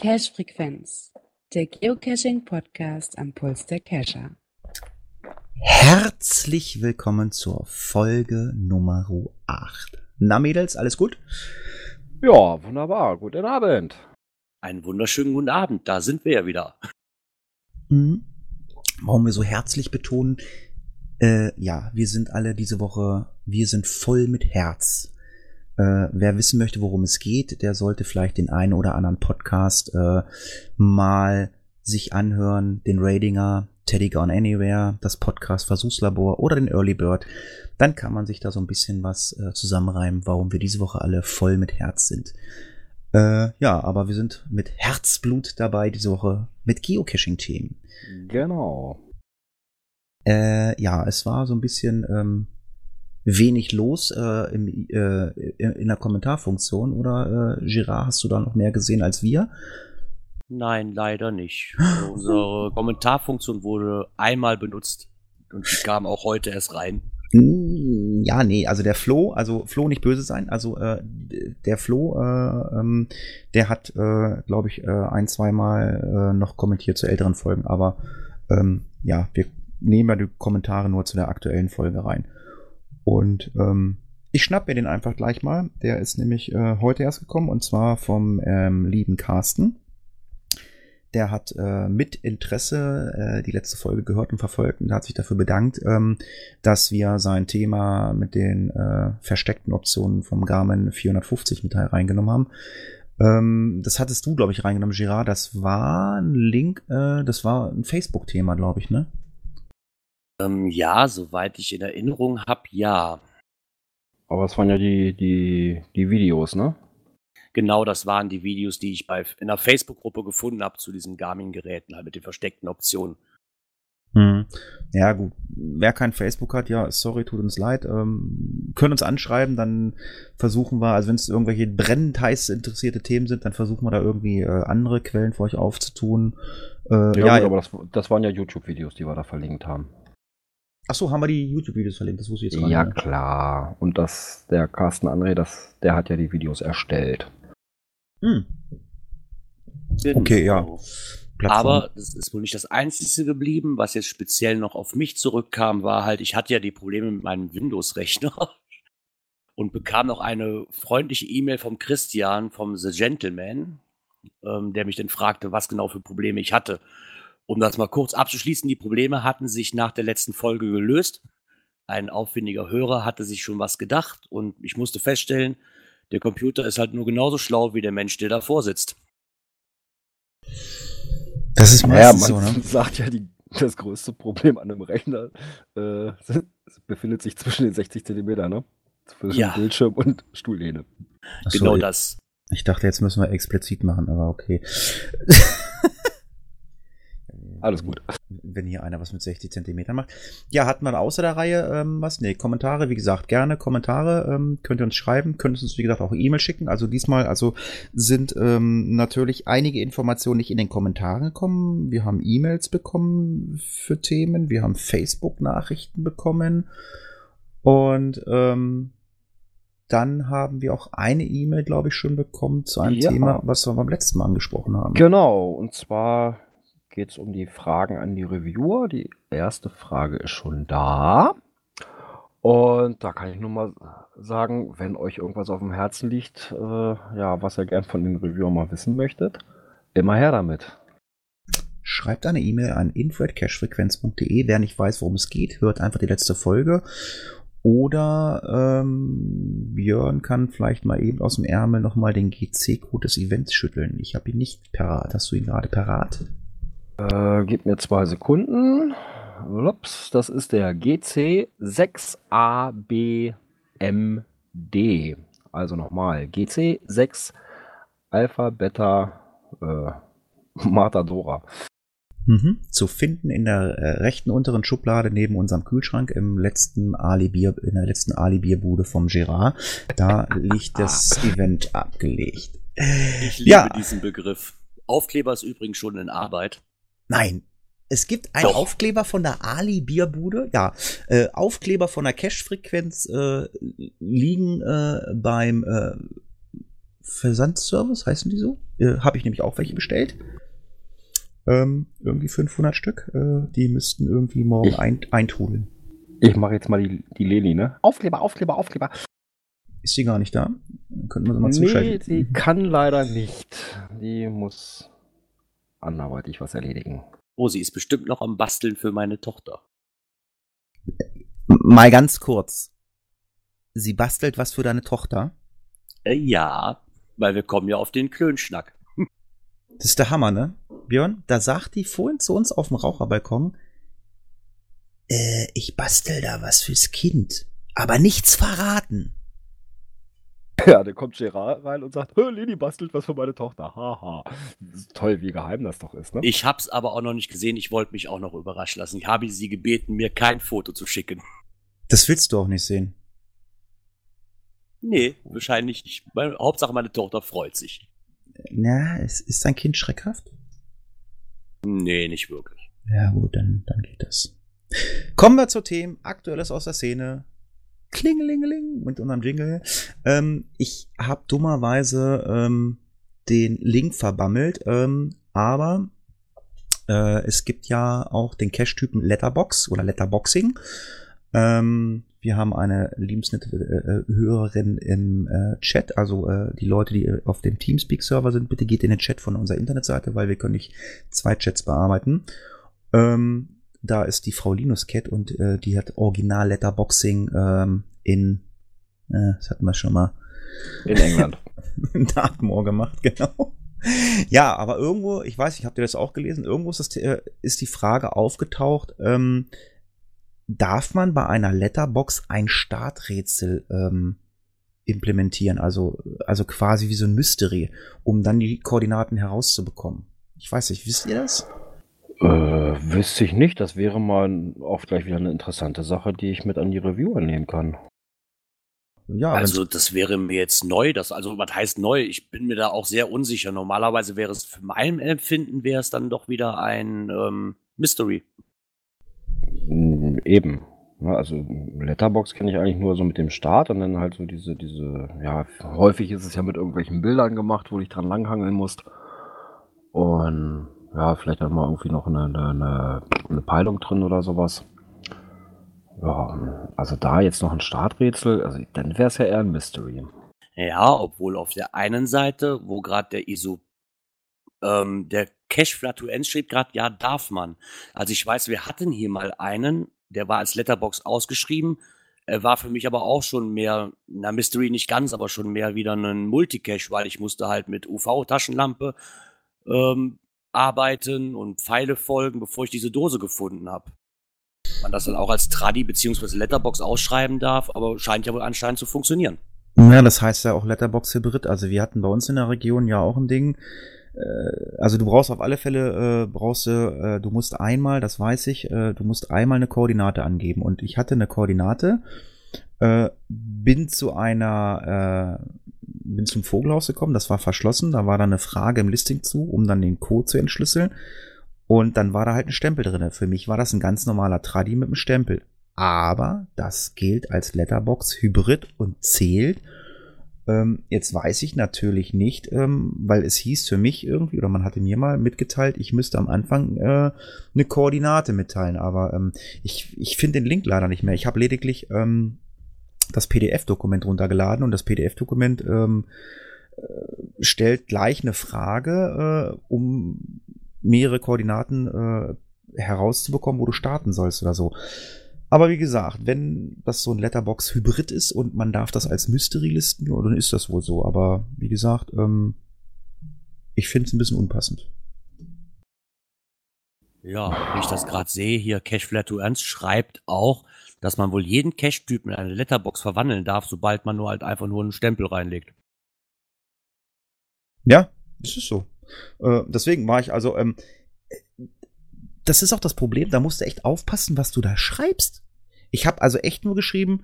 Cache Frequenz, der Geocaching Podcast am Puls der Cacher. Herzlich willkommen zur Folge Nummer 8. Na Mädels, alles gut? Ja, wunderbar. Guten Abend. Einen wunderschönen guten Abend, da sind wir ja wieder. Mhm. Warum wir so herzlich betonen, äh, ja, wir sind alle diese Woche, wir sind voll mit Herz. Äh, wer wissen möchte, worum es geht, der sollte vielleicht den einen oder anderen Podcast äh, mal sich anhören, den Radinger, Teddy Gone Anywhere, das Podcast Versuchslabor oder den Early Bird. Dann kann man sich da so ein bisschen was äh, zusammenreimen, warum wir diese Woche alle voll mit Herz sind. Äh, ja, aber wir sind mit Herzblut dabei diese Woche mit Geocaching-Themen. Genau. Äh, ja, es war so ein bisschen ähm, wenig los äh, im, äh, in der Kommentarfunktion, oder äh, Girard, hast du da noch mehr gesehen als wir? Nein, leider nicht. Also unsere Kommentarfunktion wurde einmal benutzt und die kam auch heute erst rein. Hm, Ja, nee, also der Flo, also Flo nicht böse sein, also äh, der Flo, äh, ähm, der hat, äh, glaube ich, äh, ein, zweimal äh, noch kommentiert zu älteren Folgen, aber ähm, ja, wir nehmen ja die Kommentare nur zu der aktuellen Folge rein. Und ähm, ich schnapp mir den einfach gleich mal. Der ist nämlich äh, heute erst gekommen und zwar vom ähm, lieben Carsten. Der hat äh, mit Interesse äh, die letzte Folge gehört und verfolgt und hat sich dafür bedankt, ähm, dass wir sein Thema mit den äh, versteckten Optionen vom Garmin 450 mit reingenommen haben. Ähm, das hattest du, glaube ich, reingenommen, Girard. Das war ein Link, äh, das war ein Facebook-Thema, glaube ich, ne? Ähm, ja, soweit ich in Erinnerung habe, ja. Aber es waren ja die, die, die Videos, ne? Genau, das waren die Videos, die ich bei in der Facebook-Gruppe gefunden habe zu diesen Garmin-Geräten, halt mit den versteckten Optionen. Hm. Ja, gut. Wer kein Facebook hat, ja, sorry, tut uns leid. Ähm, können uns anschreiben, dann versuchen wir, also wenn es irgendwelche brennend heiß interessierte Themen sind, dann versuchen wir da irgendwie äh, andere Quellen für euch aufzutun. Äh, Ja, ja, gut, aber das, das waren ja YouTube-Videos, die wir da verlinkt haben. Achso, haben wir die YouTube-Videos verlinkt, das wusste ich jetzt gar Ja, nicht. mehr. klar. Und das, der Carsten André, das, der hat ja die Videos erstellt. Hm. Okay, ja. Plattform. Aber das ist wohl nicht das Einzige geblieben, was jetzt speziell noch auf mich zurückkam, war halt, ich hatte ja die Probleme mit meinem Windows-Rechner und bekam noch eine freundliche E-Mail vom Christian, vom The Gentleman, ähm, der mich dann fragte, was genau für Probleme ich hatte. Um das mal kurz abzuschließen, die Probleme hatten sich nach der letzten Folge gelöst. Ein aufwendiger Hörer hatte sich schon was gedacht und ich musste feststellen, der Computer ist halt nur genauso schlau wie der Mensch, der davor sitzt. das ist Ja, meistens man so, ne? sagt ja, die, das größte Problem an einem Rechner äh, befindet sich zwischen den 60 Zentimetern, ne? Zwischen Ja. Bildschirm und Stuhllehne. Ach so, genau ich, das. Ich dachte, jetzt müssen wir explizit machen, aber okay. Alles gut. Wenn hier einer was mit 60 Zentimetern macht. Ja, hatten wir außer der Reihe ähm, was? Nee, Kommentare, wie gesagt, gerne Kommentare. Ähm, könnt ihr uns schreiben, könnt uns, wie gesagt, auch E-Mail schicken. Also diesmal, also sind ähm, natürlich einige Informationen nicht in den Kommentaren gekommen. Wir haben E-Mails bekommen für Themen, wir haben Facebook-Nachrichten bekommen. Und ähm, dann haben wir auch eine E-Mail, glaube ich, schon bekommen zu einem Ja. Thema, was wir beim letzten Mal angesprochen haben. Genau, und zwar geht es um die Fragen an die Reviewer. Die erste Frage ist schon da. Und da kann ich nur mal sagen, wenn euch irgendwas auf dem Herzen liegt, äh, ja, was ihr gern von den Reviewern mal wissen möchtet, immer her damit. Schreibt eine E-Mail an info.cashfrequenz.de. Wer nicht weiß, worum es geht, hört einfach die letzte Folge. Oder ähm, Björn kann vielleicht mal eben aus dem Ärmel nochmal den GC-Code des Events schütteln. Ich habe ihn nicht parat. Hast du ihn gerade parat? Äh, gib mir zwei Sekunden. Ups, das ist der GC6ABMD. Also nochmal, GC6 Alpha Beta äh, Matadora. Mhm. Zu finden in der äh, rechten unteren Schublade neben unserem Kühlschrank im letzten Ali-Bier, in der letzten Ali-Bierbude vom Gerard. Da liegt das Event abgelegt. Ich liebe Ja. diesen Begriff. Aufkleber ist übrigens schon in Arbeit. Nein. Es gibt einen Doch. Aufkleber von der Ali Bierbude. Ja, äh, Aufkleber von der Cash-Frequenz äh, liegen äh, beim äh, Versandservice, heißen die so? Äh, Habe ich nämlich auch welche bestellt. Ähm, irgendwie 500 Stück. Äh, die müssten irgendwie morgen Ich- ein, eintrudeln. Ich mache jetzt mal die, die Leli, ne? Aufkleber, Aufkleber, Aufkleber. Ist sie gar nicht da? Dann könnten wir sie mal Nee, zuschalten. sie kann leider nicht. Die muss anderweitig was erledigen. Oh, sie ist bestimmt noch am Basteln für meine Tochter. Mal ganz kurz. Sie bastelt was für deine Tochter. Äh, ja, weil wir kommen ja auf den Klönschnack. Das ist der Hammer, ne? Björn, da sagt die vorhin zu uns auf dem Raucherbalkon, äh, ich bastel da was fürs Kind, aber nichts verraten. Ja, dann kommt Gerard rein und sagt, "Hö, Leni bastelt was für meine Tochter. Haha. Ist toll, wie geheim das doch ist, ne? Ich hab's aber auch noch nicht gesehen. Ich wollte mich auch noch überraschen lassen. Ich habe sie gebeten, mir kein Foto zu schicken. Das willst du auch nicht sehen. Nee, wahrscheinlich nicht. Weil, Hauptsache, meine Tochter freut sich. Na, es ist dein Kind schreckhaft? Nee, nicht wirklich. Ja, gut, dann, dann geht das. Kommen wir zu Themen Aktuelles aus der Szene. Klingelingeling mit unserem Jingle. Ähm, ich habe dummerweise ähm, den Link verbammelt, ähm, aber äh, es gibt ja auch den Cache-Typen Letterbox oder Letterboxing. Ähm, wir haben eine liebensnette äh, äh, Hörerin im äh, Chat, also äh, die Leute, die äh, auf dem Teamspeak-Server sind, bitte geht in den Chat von unserer Internetseite, weil wir können nicht zwei Chats bearbeiten. Ähm, da ist die Frau Linus Cat und äh, die hat Original Letterboxing ähm, in, äh, das hatten wir schon mal, In England. in Dartmoor gemacht, genau. Ja, aber irgendwo, ich weiß nicht, habt ihr das auch gelesen? Irgendwo ist, das, äh, ist die Frage aufgetaucht, ähm, darf man bei einer Letterbox ein Starträtsel ähm, implementieren? Also, also quasi wie so ein Mystery, um dann die Koordinaten herauszubekommen. Ich weiß nicht, wisst ihr das? Äh, wüsste ich nicht. Das wäre mal auch gleich wieder eine interessante Sache, die ich mit an die Reviewer nehmen kann. Ja, Also, das wäre mir jetzt neu. Das, also, was heißt neu? Ich bin mir da auch sehr unsicher. Normalerweise wäre es für mein Empfinden wäre es dann doch wieder ein ähm, Mystery. Mm, Eben. Also Letterbox kenne ich eigentlich nur so mit dem Start und dann halt so diese, diese, ja, häufig ist es ja mit irgendwelchen Bildern gemacht, wo du dich dran langhangeln musst. Und ja, vielleicht dann mal irgendwie noch eine, eine, eine Peilung drin oder sowas. Ja, also da jetzt noch ein Starträtsel, also dann wäre es ja eher ein Mystery. Ja, obwohl auf der einen Seite, wo gerade der ISO, ähm, der Cache Flatulenz steht gerade, ja, darf man. Also ich weiß, wir hatten hier mal einen, der war als Letterbox ausgeschrieben, er war für mich aber auch schon mehr, na Mystery nicht ganz, aber schon mehr wieder ein Multicache, weil ich musste halt mit UV-Taschenlampe ähm, arbeiten und Pfeile folgen, bevor ich diese Dose gefunden habe. Man das dann auch als Tradi beziehungsweise Letterbox ausschreiben darf, aber scheint ja wohl anscheinend zu funktionieren. Ja, das heißt ja auch Letterbox Hybrid. Also wir hatten bei uns in der Region ja auch ein Ding. Äh, Also du brauchst auf alle Fälle, äh, brauchst du, äh, du musst einmal, das weiß ich, äh, du musst einmal eine Koordinate angeben. Und ich hatte eine Koordinate, äh, bin zu einer, äh, bin zum Vogelhaus gekommen, das war verschlossen, da war dann eine Frage im Listing zu, um dann den Code zu entschlüsseln. Und dann war da halt ein Stempel drinne. Für mich war das ein ganz normaler Tradi mit einem Stempel. Aber das gilt als Letterbox Hybrid und zählt. Ähm, jetzt weiß ich natürlich nicht, ähm, weil es hieß für mich irgendwie, oder man hatte mir mal mitgeteilt, ich müsste am Anfang äh, eine Koordinate mitteilen. Aber ähm, ich, ich finde den Link leider nicht mehr. Ich habe lediglich das PDF-Dokument runtergeladen und das PDF-Dokument äh, stellt gleich eine Frage, äh, um mehrere Koordinaten herauszubekommen, wo du starten sollst oder so. Aber wie gesagt, wenn das so ein Letterbox-Hybrid ist und man darf das als Mystery listen, ja, dann ist das wohl so. Aber wie gesagt, ähm, ich finde es ein bisschen unpassend. Ja, wie ich das gerade sehe, hier Cashflare to Ernst schreibt auch, dass man wohl jeden Cache-Typ in eine Letterbox verwandeln darf, sobald man nur halt einfach nur einen Stempel reinlegt. Ja, das ist so. Äh, deswegen war ich also, ähm, das ist auch das Problem, da musst du echt aufpassen, was du da schreibst. Ich habe also echt nur geschrieben,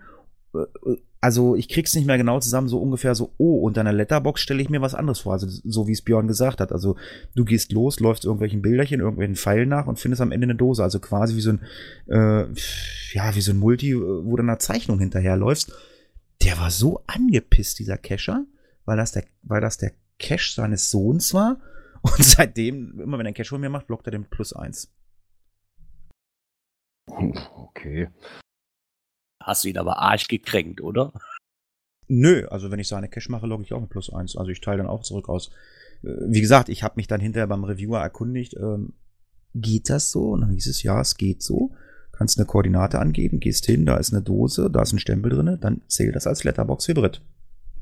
äh, also ich krieg's nicht mehr genau zusammen, so ungefähr so, oh, unter einer Letterbox stelle ich mir was anderes vor. Also so wie es Björn gesagt hat. Also du gehst los, läufst irgendwelchen Bilderchen, irgendwelchen Pfeilen nach und findest am Ende eine Dose. Also quasi wie so ein, äh, ja, wie so ein Multi, wo du einer Zeichnung hinterherläufst. Der war so angepisst, dieser Cacher, weil das der, weil das der Cache seines Sohns war. Und seitdem, immer wenn er einen Cache von mir macht, blockt er den plus eins. Okay. Hast du ihn aber arg gekränkt, oder? Nö, also wenn ich seine Cache mache, logge ich auch mit plus eins. Also ich teile dann auch zurück aus. Äh, wie gesagt, ich habe mich dann hinterher beim Reviewer erkundigt, ähm, geht das so? Und dann hieß es, ja, es geht so. Kannst eine Koordinate angeben, gehst hin, da ist eine Dose, da ist ein Stempel drin, dann zählt das als Letterbox Hybrid.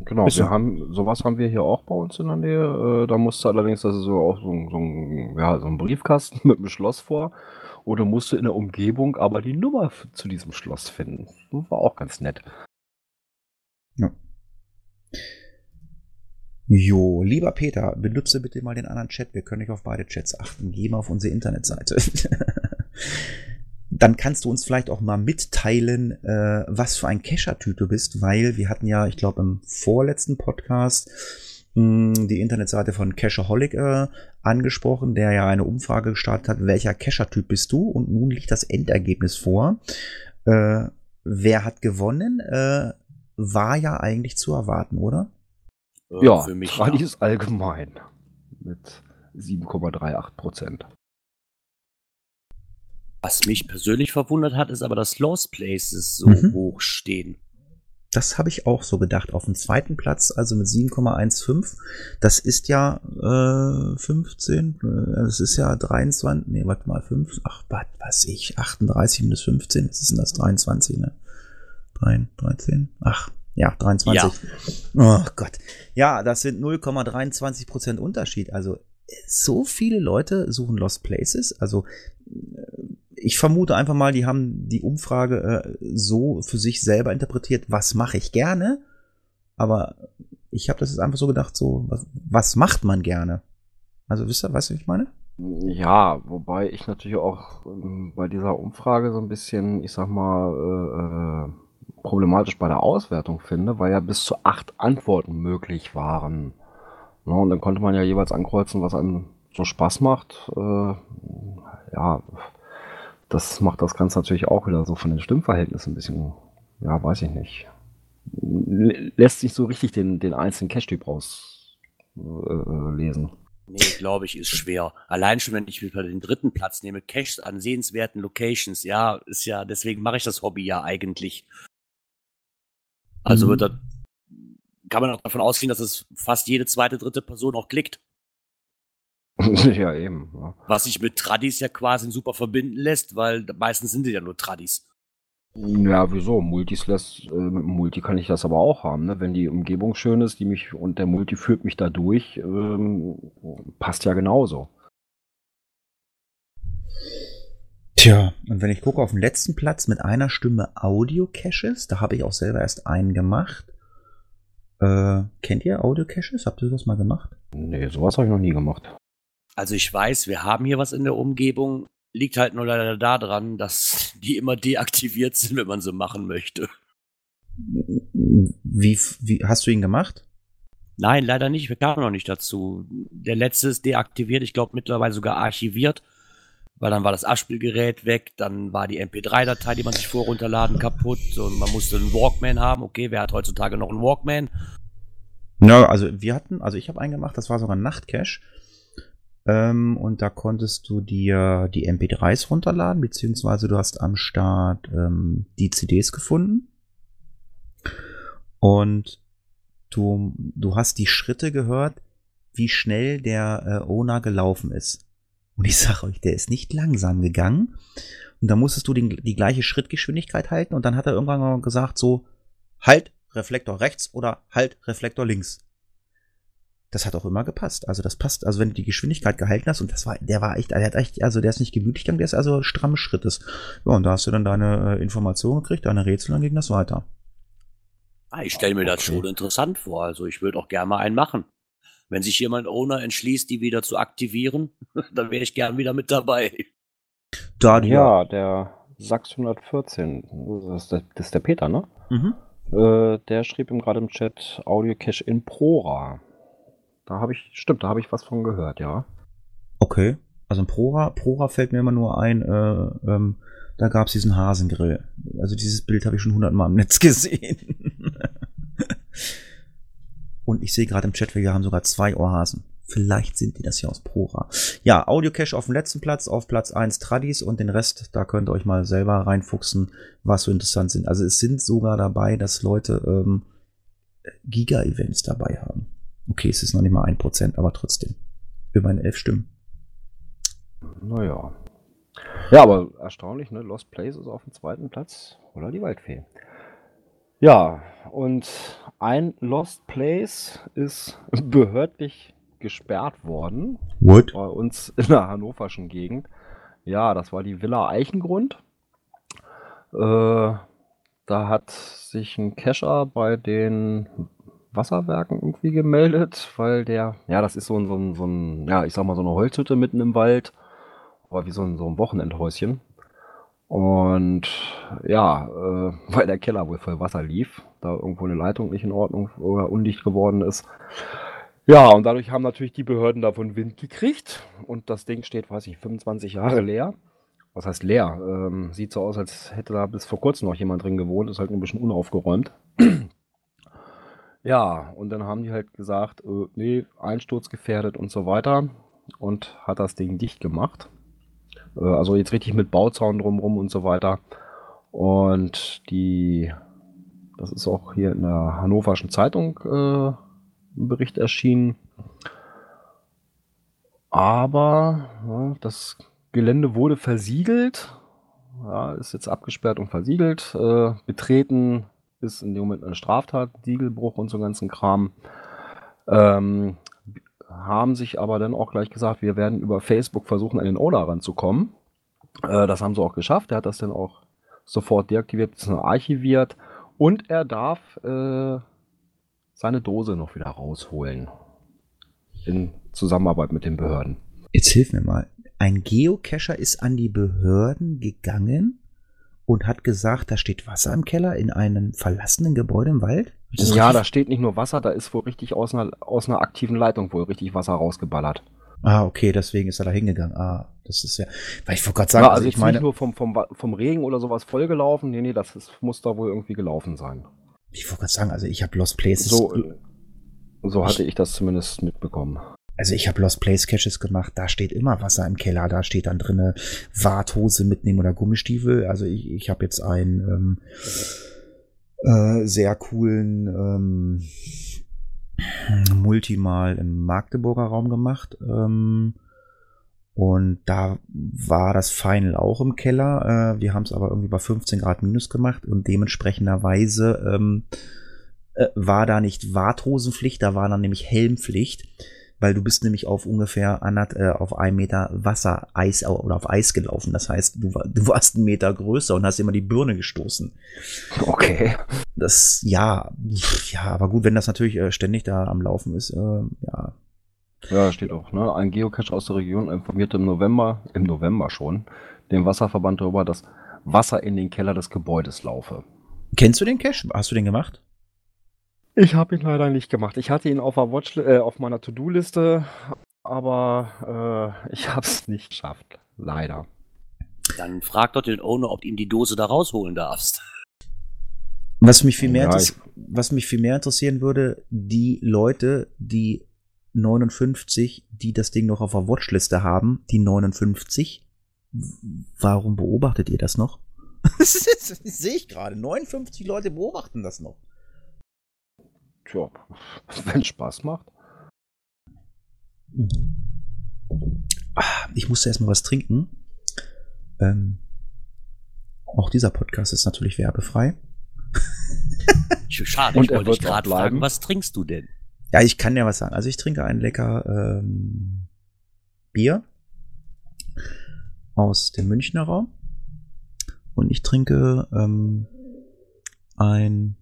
Genau, wir haben, sowas haben wir hier auch bei uns in der Nähe. Äh, da musste allerdings, das ist so auch so, so, ein, ja, so ein Briefkasten mit einem Schloss vor. Oder musste in der Umgebung aber die Nummer zu diesem Schloss finden. War auch ganz nett. Jo, lieber Peter, benutze bitte mal den anderen Chat. Wir können nicht auf beide Chats achten. Geh mal auf unsere Internetseite. Dann kannst du uns vielleicht auch mal mitteilen, äh, was für ein Cacher-Typ du bist, weil wir hatten ja, ich glaube, im vorletzten Podcast mh, die Internetseite von Cacherholic äh, angesprochen, der ja eine Umfrage gestartet hat, welcher Cacher-Typ bist du? Und nun liegt das Endergebnis vor. Äh, wer hat gewonnen? Äh, war ja eigentlich zu erwarten, oder? Äh, Ja, für mich. Tradis allgemein. Mit 7,38 Prozent. Was mich persönlich verwundert hat, ist aber, dass Lost Places so Mhm. hoch stehen. Das habe ich auch so gedacht. Auf dem zweiten Platz, also mit 7,15. Das ist ja äh, 15, äh, das ist ja 23, nee, warte mal, 5, ach, was weiß ich, 38 minus 15, was ist denn das? 23, ne? 3, 13, ach, ja, 23. Oh Gott. Ja, das sind 0,23 Prozent Unterschied. Also so viele Leute suchen Lost Places. Also ich vermute einfach mal, die haben die Umfrage äh, so für sich selber interpretiert, was mache ich gerne. Aber ich habe das jetzt einfach so gedacht, so, was, was macht man gerne? Also wisst ihr, weißt du, wie ich meine? Ja, wobei ich natürlich auch ähm, bei dieser Umfrage so ein bisschen, ich sag mal, äh, äh, problematisch bei der Auswertung finde, weil ja bis zu acht Antworten möglich waren. Ne, und dann konnte man ja jeweils ankreuzen, was einem so Spaß macht. Äh, ja, das macht das Ganze natürlich auch wieder so von den Stimmverhältnissen ein bisschen, ja, weiß ich nicht. Lässt sich so richtig den, den einzelnen Cache-Typ rauslesen. Äh. Nee, glaube ich, ist schwer. Allein schon, wenn ich den dritten Platz nehme, Caches an sehenswerten Locations, ja, ist ja, deswegen mache ich das Hobby ja eigentlich. Also Mhm. wird da, kann man auch davon ausgehen, dass es fast jede zweite, dritte Person auch klickt. ja, eben. Ja. Was sich mit Tradis ja quasi super verbinden lässt, weil meistens sind die ja nur Tradis. Ja, wieso? Multis lässt, äh, mit dem Multi kann ich das aber auch haben, ne? Wenn die Umgebung schön ist, die mich und der Multi führt mich da durch, ähm, passt ja genauso. Tja, und wenn ich gucke auf den letzten Platz mit einer Stimme Audio-Caches, da habe ich auch selber erst einen gemacht. Äh, kennt ihr Audio-Caches? Habt ihr das mal gemacht? Nee, sowas habe ich noch nie gemacht. Also ich weiß, wir haben hier was in der Umgebung, liegt halt nur leider daran, dass die immer deaktiviert sind, wenn man sie machen möchte. Wie, wie hast du ihn gemacht? Nein, leider nicht. Wir kamen noch nicht dazu. Der letzte ist deaktiviert, ich glaube mittlerweile sogar archiviert, weil dann war das Abspielgerät weg, dann war die MP3-Datei, die man sich vorunterladen, kaputt und man musste einen Walkman haben. Okay, wer hat heutzutage noch einen Walkman? Ja, also wir hatten, also ich habe einen gemacht, das war sogar ein Nachtcache. Ähm, und da konntest du dir die MP3s runterladen, beziehungsweise du hast am Start ähm, die CDs gefunden. Und du, du hast die Schritte gehört, wie schnell der äh, Owner gelaufen ist. Und ich sage euch, der ist nicht langsam gegangen. Und da musstest du den, die gleiche Schrittgeschwindigkeit halten. Und dann hat er irgendwann mal gesagt, so, halt, Reflektor rechts oder halt, Reflektor links. Das hat auch immer gepasst. Also das passt, also wenn du die Geschwindigkeit gehalten hast und das war, der war echt, der hat echt, also der ist nicht gemütlich gegangen, der ist also stramme Schrittes. Ja, und da hast du dann deine äh, Informationen gekriegt, deine Rätsel, dann ging das weiter. Ah, ich stelle mir das Okay. schon interessant vor. Also ich würde auch gerne mal einen machen. Wenn sich jemand Owner entschließt, die wieder zu aktivieren, dann wäre ich gern wieder mit dabei. Da du Ja, der Sachs 114, das ist der, das ist der Peter, ne? Mhm. Äh, der schrieb ihm gerade im Chat Audio Cache in Prora. Da habe ich, stimmt, da habe ich was von gehört, ja. Okay. Also ein Prora, Prora fällt mir immer nur ein, äh, ähm, da gab es diesen Hasengrill. Also dieses Bild habe ich schon hundertmal im Netz gesehen. Und ich sehe gerade im Chat, wir haben sogar zwei Ohrhasen. Vielleicht sind die das hier aus Prora. Ja, Audio Cache auf dem letzten Platz, auf Platz 1 Tradis und den Rest, da könnt ihr euch mal selber reinfuchsen, was so interessant sind. Also es sind sogar dabei, dass Leute ähm, Giga-Events dabei haben. Okay, es ist noch nicht mal ein Prozent, aber trotzdem. Immerhin elf Stimmen. Naja. Ja, aber erstaunlich, ne? Lost Place ist auf dem zweiten Platz. Oder die Waldfee. Ja, und ein Lost Place ist behördlich gesperrt worden. What? Bei uns in der hannoverschen Gegend. Ja, das war die Villa Eichengrund. Äh, da hat sich ein Cacher bei den Wasserwerken irgendwie gemeldet, weil der, ja, das ist so ein, so ein, so ein ja, ich sag mal, so eine Holzhütte mitten im Wald. Aber wie so ein, so ein Wochenendhäuschen. Und ja, äh, weil der Keller wohl voll Wasser lief, da irgendwo eine Leitung nicht in Ordnung oder undicht geworden ist. Ja, und dadurch haben natürlich die Behörden davon Wind gekriegt und das Ding steht, weiß ich, 25 Jahre leer. Was heißt leer? Ähm, sieht so aus, als hätte da bis vor kurzem noch jemand drin gewohnt, ist halt ein bisschen unaufgeräumt. Ja, und dann haben die halt gesagt, äh, nee, Einsturz gefährdet und so weiter und hat das Ding dicht gemacht. Äh, also jetzt richtig mit Bauzaun drumrum und so weiter. Und die, das ist auch hier in der Hannoverschen Zeitung äh, ein Bericht erschienen. Aber ja, das Gelände wurde versiegelt. Ja, ist jetzt abgesperrt und versiegelt. Äh, betreten ist in dem Moment eine Straftat, Siegelbruch und so ganzen Kram. Ähm, haben sich aber dann auch gleich gesagt, wir werden über Facebook versuchen, an den Owner ranzukommen. Äh, das haben sie auch geschafft. Er hat das dann auch sofort deaktiviert, archiviert. Und er darf äh, seine Dose noch wieder rausholen. In Zusammenarbeit mit den Behörden. Jetzt hilf mir mal. Ein Geocacher ist an die Behörden gegangen und hat gesagt, da steht Wasser im Keller in einem verlassenen Gebäude im Wald? Ja, da steht nicht nur Wasser, da ist wohl richtig aus einer, aus einer aktiven Leitung wohl richtig Wasser rausgeballert. Ah, okay, deswegen ist er da hingegangen. Ah, das ist ja. Weil ich wollte gerade sagen, ja, also, also ich meine. nicht nur vom, vom, vom Regen oder sowas vollgelaufen. Nee, nee, das ist, muss da wohl irgendwie gelaufen sein. Ich wollte gerade sagen, also ich habe Lost Places. So, so hatte ich das zumindest mitbekommen. Also ich habe Lost Place Caches gemacht, da steht immer Wasser im Keller, da steht dann drinne Warthose mitnehmen oder Gummistiefel. Also ich, ich habe jetzt einen ähm, äh, sehr coolen ähm, Multimal im Magdeburger Raum gemacht. Ähm, und da war das Final auch im Keller. Äh, wir haben es aber irgendwie bei 15 Grad minus gemacht und dementsprechenderweise ähm, äh, war da nicht Warthosenpflicht, da war dann nämlich Helmpflicht weil du bist nämlich auf ungefähr anderth, äh, auf einem Meter Wasser, Eis oder auf Eis gelaufen. Das heißt, du, du warst einen Meter größer und hast immer die Birne gestoßen. Okay. Das, ja, ja, aber gut, wenn das natürlich äh, ständig da am Laufen ist, äh, ja. Ja, steht auch, ne? Ein Geocache aus der Region informierte im November, im November schon, den Wasserverband darüber, dass Wasser in den Keller des Gebäudes laufe. Kennst du den Cache? Hast du den gemacht? Ich habe ihn leider nicht gemacht. Ich hatte ihn auf, der Watch äh, auf meiner To-Do-Liste, aber äh, ich habe es nicht geschafft. Leider. Dann frag doch den Owner, ob du ihm die Dose da rausholen darfst. Was mich viel mehr, ja, was mich viel mehr interessieren würde, die Leute, die 59, die das Ding noch auf der Watchliste haben, die 59, warum beobachtet ihr das noch? das sehe ich gerade. 59 Leute beobachten das noch. Tja, wenn Spaß macht. Ich musste erstmal was trinken. Ähm, auch dieser Podcast ist natürlich werbefrei. Schade, Und ich wollte dich gerade fragen, was trinkst du denn? Ja, ich kann ja was sagen. Also ich trinke ein lecker ähm, Bier aus dem Münchner Raum. Und ich trinke ähm, ein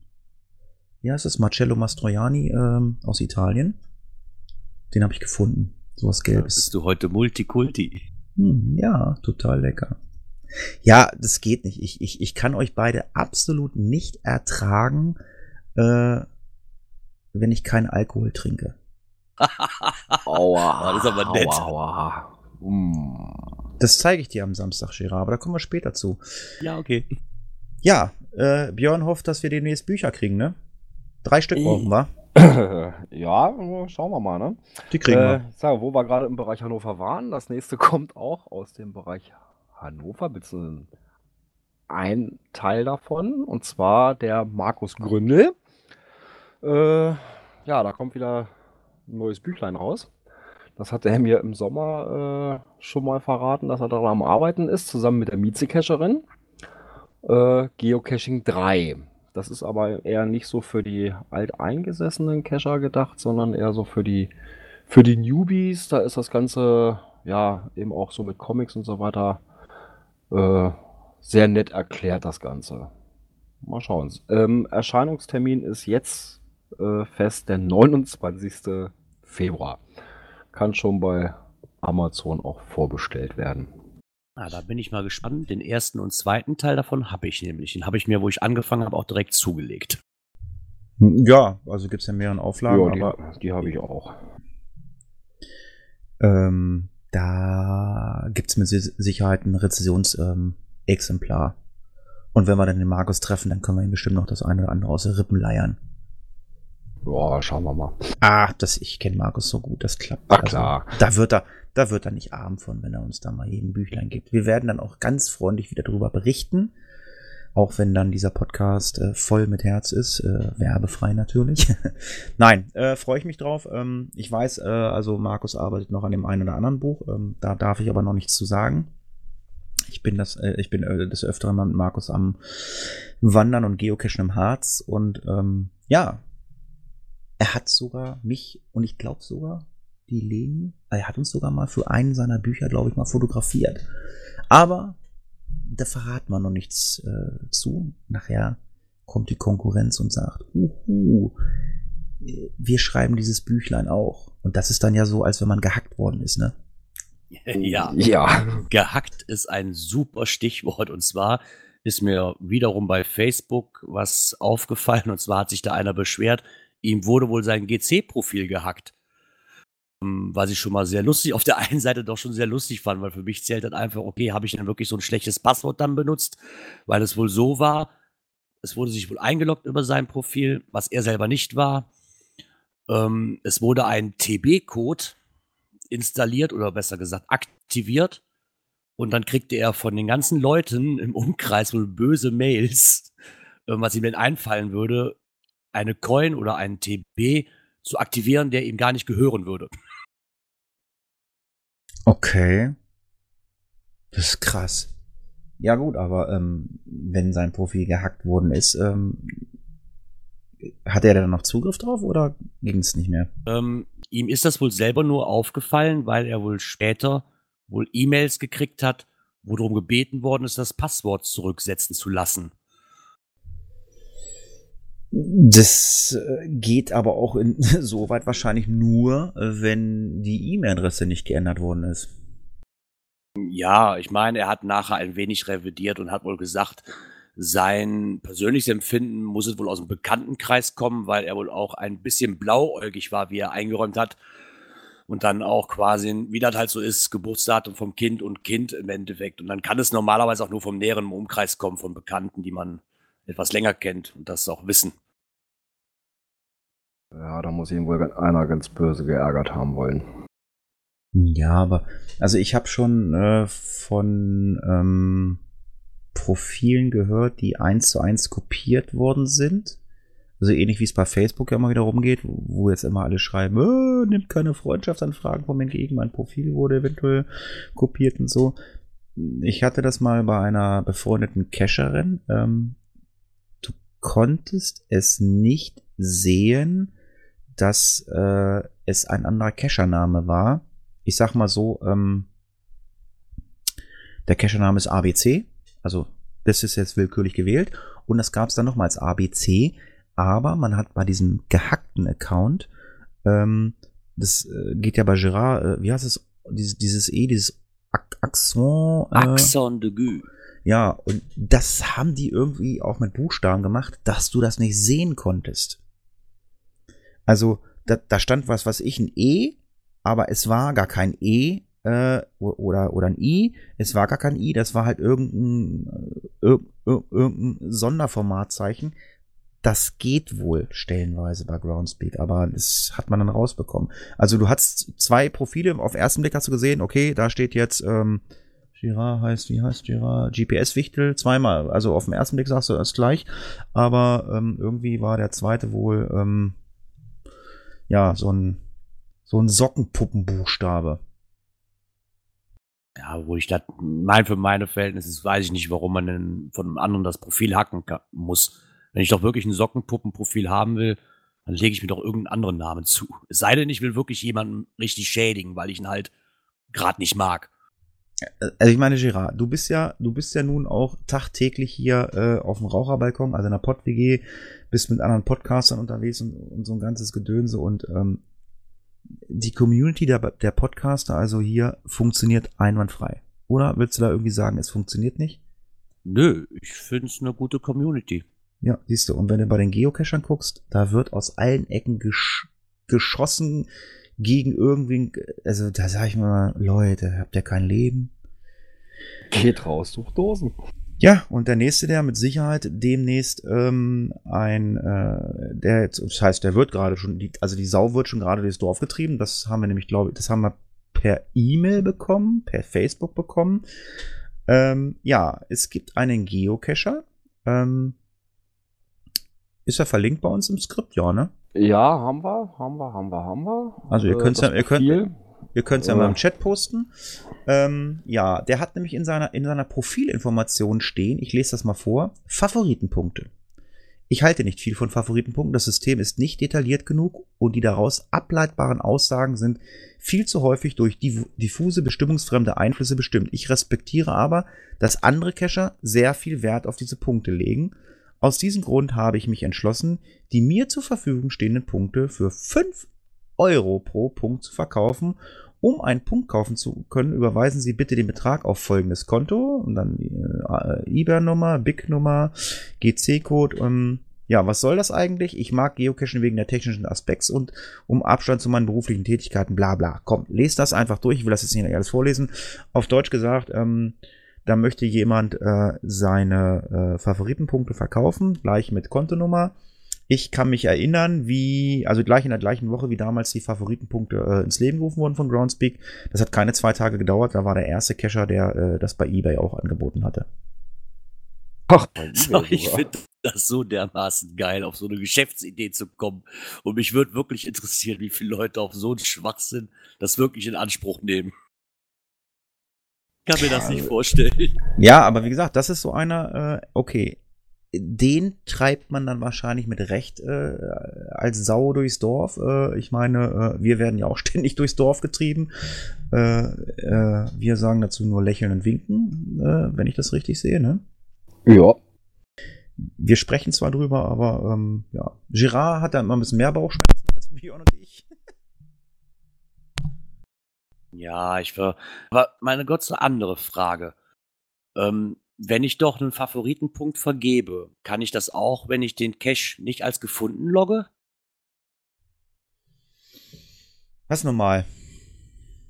ja, es ist Marcello Mastroianni ähm, aus Italien. Den habe ich gefunden. So was Gelbes. bist du heute Multikulti. Hm, ja, total lecker. Ja, das geht nicht. Ich, ich, ich kann euch beide absolut nicht ertragen, äh, wenn ich keinen Alkohol trinke. Aua. Das ist aber nett. Aua, aua. Mm. Das zeige ich dir am Samstag, Gerard, aber da kommen wir später zu. ja, okay. Ja, äh, Björn hofft, dass wir demnächst Bücher kriegen, ne? Drei Stück brauchen wir. ja, schauen wir mal, ne? Die kriegen äh, wir. sage, wo wir gerade im Bereich Hannover waren, das nächste kommt auch aus dem Bereich Hannover, beziehungsweise ein Teil davon, und zwar der Markus Gründel. Äh, ja, da kommt wieder ein neues Büchlein raus. Das hat er mir im Sommer äh, schon mal verraten, dass er daran am Arbeiten ist, zusammen mit der Mieze-Cacherin. Äh, Geocaching 3. Das ist aber eher nicht so für die alteingesessenen Cacher gedacht, sondern eher so für die, für die Newbies. Da ist das Ganze ja eben auch so mit Comics und so weiter äh, sehr nett erklärt, das Ganze. Mal schauen. Ähm, Erscheinungstermin ist jetzt äh, fest, der 29. Februar. Kann schon bei Amazon auch vorbestellt werden. Ah, da bin ich mal gespannt. Den ersten und zweiten Teil davon habe ich nämlich. Den habe ich mir, wo ich angefangen habe, auch direkt zugelegt. Ja, also gibt es ja mehreren Auflagen, ja, aber die, die habe ich auch. ähm, da gibt es mit Si- Sicherheit ein Rezessionsexemplar. Ähm, Exemplar. Und wenn wir dann den Markus treffen, dann können wir ihm bestimmt noch das eine oder andere aus den Rippen leiern. Ja, schauen wir mal. Ah, das, ich kenne Markus so gut, das klappt. Na klar. Also, da wird er, da wird er nicht arm von, wenn er uns da mal jeden Büchlein gibt. Wir werden dann auch ganz freundlich wieder darüber berichten. Auch wenn dann dieser Podcast äh, voll mit Herz ist, äh, werbefrei natürlich. Nein, äh, freue ich mich drauf. Ähm, ich weiß, äh, also Markus arbeitet noch an dem einen oder anderen Buch. Ähm, da darf ich aber noch nichts zu sagen. Ich bin das, äh, ich bin äh, des Öfteren mal mit Markus am Wandern und Geocachen im Harz und ähm, ja, er hat sogar mich und ich glaube sogar die Leni, er hat uns sogar mal für einen seiner Bücher, glaube ich, mal fotografiert. Aber da verraten wir noch nichts äh, zu. Nachher kommt die Konkurrenz und sagt, uhu, wir schreiben dieses Büchlein auch. Und das ist dann ja so, als wenn man gehackt worden ist, ne? ja. Ja. Gehackt ist ein super Stichwort. Und zwar ist mir wiederum bei Facebook was aufgefallen. Und zwar hat sich da einer beschwert, ihm wurde wohl sein GC-Profil gehackt. Ähm, Was ich schon mal sehr lustig, auf der einen Seite doch schon sehr lustig fand, weil für mich zählt dann einfach, okay, habe ich denn wirklich so ein schlechtes Passwort dann benutzt? Weil es wohl so war, es wurde sich wohl eingeloggt über sein Profil, was er selber nicht war. Ähm, es wurde ein TB-Code installiert oder besser gesagt aktiviert. Und dann kriegte er von den ganzen Leuten im Umkreis wohl böse Mails, äh, was ihm denn einfallen würde, eine Coin oder einen TB zu aktivieren, der ihm gar nicht gehören würde. Okay. Das ist krass. Ja gut, aber ähm, wenn sein Profil gehackt worden ist, ähm, hat er dann noch Zugriff drauf oder ging es nicht mehr? Ähm, ihm ist das wohl selber nur aufgefallen, weil er wohl später wohl E-Mails gekriegt hat, wo darum gebeten worden ist, das Passwort zurücksetzen zu lassen. Das äh, geht aber auch in, so weit wahrscheinlich nur, wenn die E-Mail-Adresse nicht geändert worden ist. Ja, ich meine, er hat nachher ein wenig revidiert und hat wohl gesagt, sein persönliches Empfinden muss es wohl aus dem Bekanntenkreis kommen, weil er wohl auch ein bisschen blauäugig war, wie er eingeräumt hat. Und dann auch quasi, wie das halt so ist, Geburtsdatum vom Kind und Kind im Endeffekt. Und dann kann es normalerweise auch nur vom näheren Umkreis kommen, von Bekannten, die man etwas länger kennt und das auch wissen. Ja, da muss ihn wohl einer ganz böse geärgert haben wollen. Ja, aber also ich habe schon äh, von ähm, Profilen gehört, die eins zu eins kopiert worden sind. Also ähnlich wie es bei Facebook ja immer wieder rumgeht, wo jetzt immer alle schreiben, äh, nimmt keine Freundschaftsanfragen von mir entgegen, mein Profil wurde eventuell kopiert und so. Ich hatte das mal bei einer befreundeten Cacherin. Ähm, konntest es nicht sehen, dass äh, es ein anderer Cachername war. Ich sag mal so, ähm, der Cachername ist ABC, also das ist jetzt willkürlich gewählt und das gab es dann nochmal als ABC, aber man hat bei diesem gehackten Account, ähm, das äh, geht ja bei Gerard, äh, wie heißt es, dieses, dieses E, dieses Accent, äh, Axon de Gue. Ja, und das haben die irgendwie auch mit Buchstaben gemacht, dass du das nicht sehen konntest. Also, da, da stand was, was ich, ein E, aber es war gar kein E äh, oder, oder ein I. Es war gar kein I, das war halt irgendein, äh, irgendein Sonderformatzeichen. Das geht wohl stellenweise bei Groundspeak, aber das hat man dann rausbekommen. Also du hast zwei Profile, auf ersten Blick hast du gesehen, okay, da steht jetzt ähm, Girard heißt, wie heißt Girard? GPS-Wichtel, zweimal. Also auf den ersten Blick sagst du das gleich, aber ähm, irgendwie war der zweite wohl ähm, ja so ein so ein Sockenpuppenbuchstabe. Ja, wo ich das mein für meine Verhältnisse weiß ich nicht, warum man denn von einem anderen das Profil hacken muss. Wenn ich doch wirklich ein Sockenpuppenprofil haben will, dann lege ich mir doch irgendeinen anderen Namen zu. Es sei denn, ich will wirklich jemanden richtig schädigen, weil ich ihn halt gerade nicht mag. Also ich meine, Gerard, du bist ja, du bist ja nun auch tagtäglich hier äh, auf dem Raucherbalkon, also in der Pod-WG, bist mit anderen Podcastern unterwegs und, und so ein ganzes Gedönse und ähm, die Community der, der Podcaster also hier funktioniert einwandfrei. Oder willst du da irgendwie sagen, es funktioniert nicht? Nö, ich finde es eine gute Community. Ja, siehst du, und wenn du bei den Geocachern guckst, da wird aus allen Ecken gesch geschossen gegen irgendwen, also da sag ich mal, Leute, habt ihr kein Leben? Geht raus, sucht Dosen. Ja, und der nächste, der mit Sicherheit demnächst ähm, ein, äh, der, das heißt, der wird gerade schon, die, also die Sau wird schon gerade durchs Dorf getrieben. Das haben wir nämlich, glaube ich, das haben wir per E-Mail bekommen, per Facebook bekommen. Ähm, ja, es gibt einen Geocacher. Ähm, ist er verlinkt bei uns im Skript? Ja, ne? Ja, haben wir, haben wir, haben wir, haben wir. Also ihr Äh, könnt das ja, ihr könnt, ihr könnt's ja mal im. Chat posten. Ähm, ja, der hat nämlich in seiner, in seiner Profilinformation stehen, ich lese das mal vor, Favoritenpunkte. Ich halte nicht viel von Favoritenpunkten. Das System ist nicht detailliert genug und die daraus ableitbaren Aussagen sind viel zu häufig durch diff- diffuse, bestimmungsfremde Einflüsse bestimmt. Ich respektiere aber, dass andere Cacher sehr viel Wert auf diese Punkte legen. Aus diesem Grund habe ich mich entschlossen, die mir zur Verfügung stehenden Punkte für 5 Euro pro Punkt zu verkaufen. Um einen Punkt kaufen zu können, überweisen Sie bitte den Betrag auf folgendes Konto und dann äh, IBAN-Nummer, BIC-Nummer, GC-Code. Ähm, ja, was soll das eigentlich? Ich mag Geocachen wegen der technischen Aspekts und um Abstand zu meinen beruflichen Tätigkeiten, bla bla. Komm, lest das einfach durch. Ich will das jetzt nicht alles vorlesen. Auf Deutsch gesagt, ähm, da möchte jemand äh, seine äh, Favoritenpunkte verkaufen, gleich mit Kontonummer. Ich kann mich erinnern, wie, also gleich in der gleichen Woche, wie damals die Favoritenpunkte äh, ins Leben gerufen wurden von Groundspeak. Das hat keine zwei Tage gedauert. Da war der erste Cacher, der äh, das bei eBay auch angeboten hatte. Ach, bei eBay So, ich finde das so dermaßen geil, auf so eine Geschäftsidee zu kommen. Und mich würde wirklich interessieren, wie viele Leute auf so einen Schwachsinn das wirklich in Anspruch nehmen. Kann mir das nicht vorstellen. Ja, aber wie gesagt, das ist so einer, äh, okay. Den treibt man dann wahrscheinlich mit Recht äh, als Sau durchs Dorf. Äh, ich meine, äh, wir werden ja auch ständig durchs Dorf getrieben. Äh, äh, wir sagen dazu nur lächeln und winken, äh, wenn ich das richtig sehe. Ne? Ja. Wir sprechen zwar drüber, aber ähm, ja. Girard hat da immer ein bisschen mehr Bauchschmerzen als Björn und ich. Ja, ich war. Aber meine Gott, so eine andere Frage. Ähm, wenn ich doch einen Favoritenpunkt vergebe, kann ich das auch, wenn ich den Cache nicht als gefunden logge? Was normal.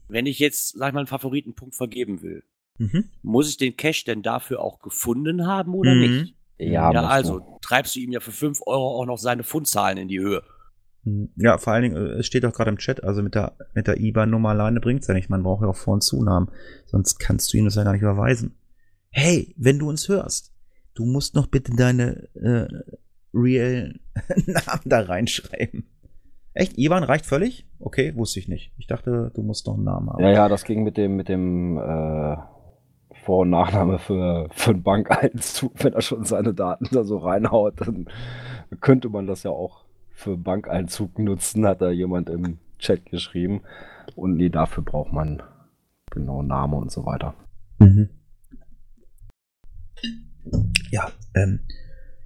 Wenn ich jetzt, sag ich mal, einen Favoritenpunkt vergeben will, Mhm. muss ich den Cache denn dafür auch gefunden haben oder Mhm. nicht? Ja, Ja, also du. treibst du ihm ja für 5 Euro auch noch seine Fundzahlen in die Höhe. Ja, vor allen Dingen, äh, es steht auch gerade im Chat, also mit der, mit der IBAN-Nummer alleine bringt's ja nicht. Man braucht ja auch Vor- und Zunahmen. Sonst kannst du ihm das ja gar nicht überweisen. Hey, wenn du uns hörst, du musst noch bitte deine äh, real Namen da reinschreiben. Echt? IBAN reicht völlig? Okay, wusste ich nicht. Ich dachte, du musst noch einen Namen haben. Ja, ja, das ging mit dem, mit dem äh, Vor- und Nachname für, für einen Bankeinzug. Wenn er schon seine Daten da so reinhaut, dann könnte man das ja auch für Bankeinzug nutzen, hat da jemand im Chat geschrieben. Und nee, dafür braucht man genau Name und so weiter. Mhm. Ja, ähm,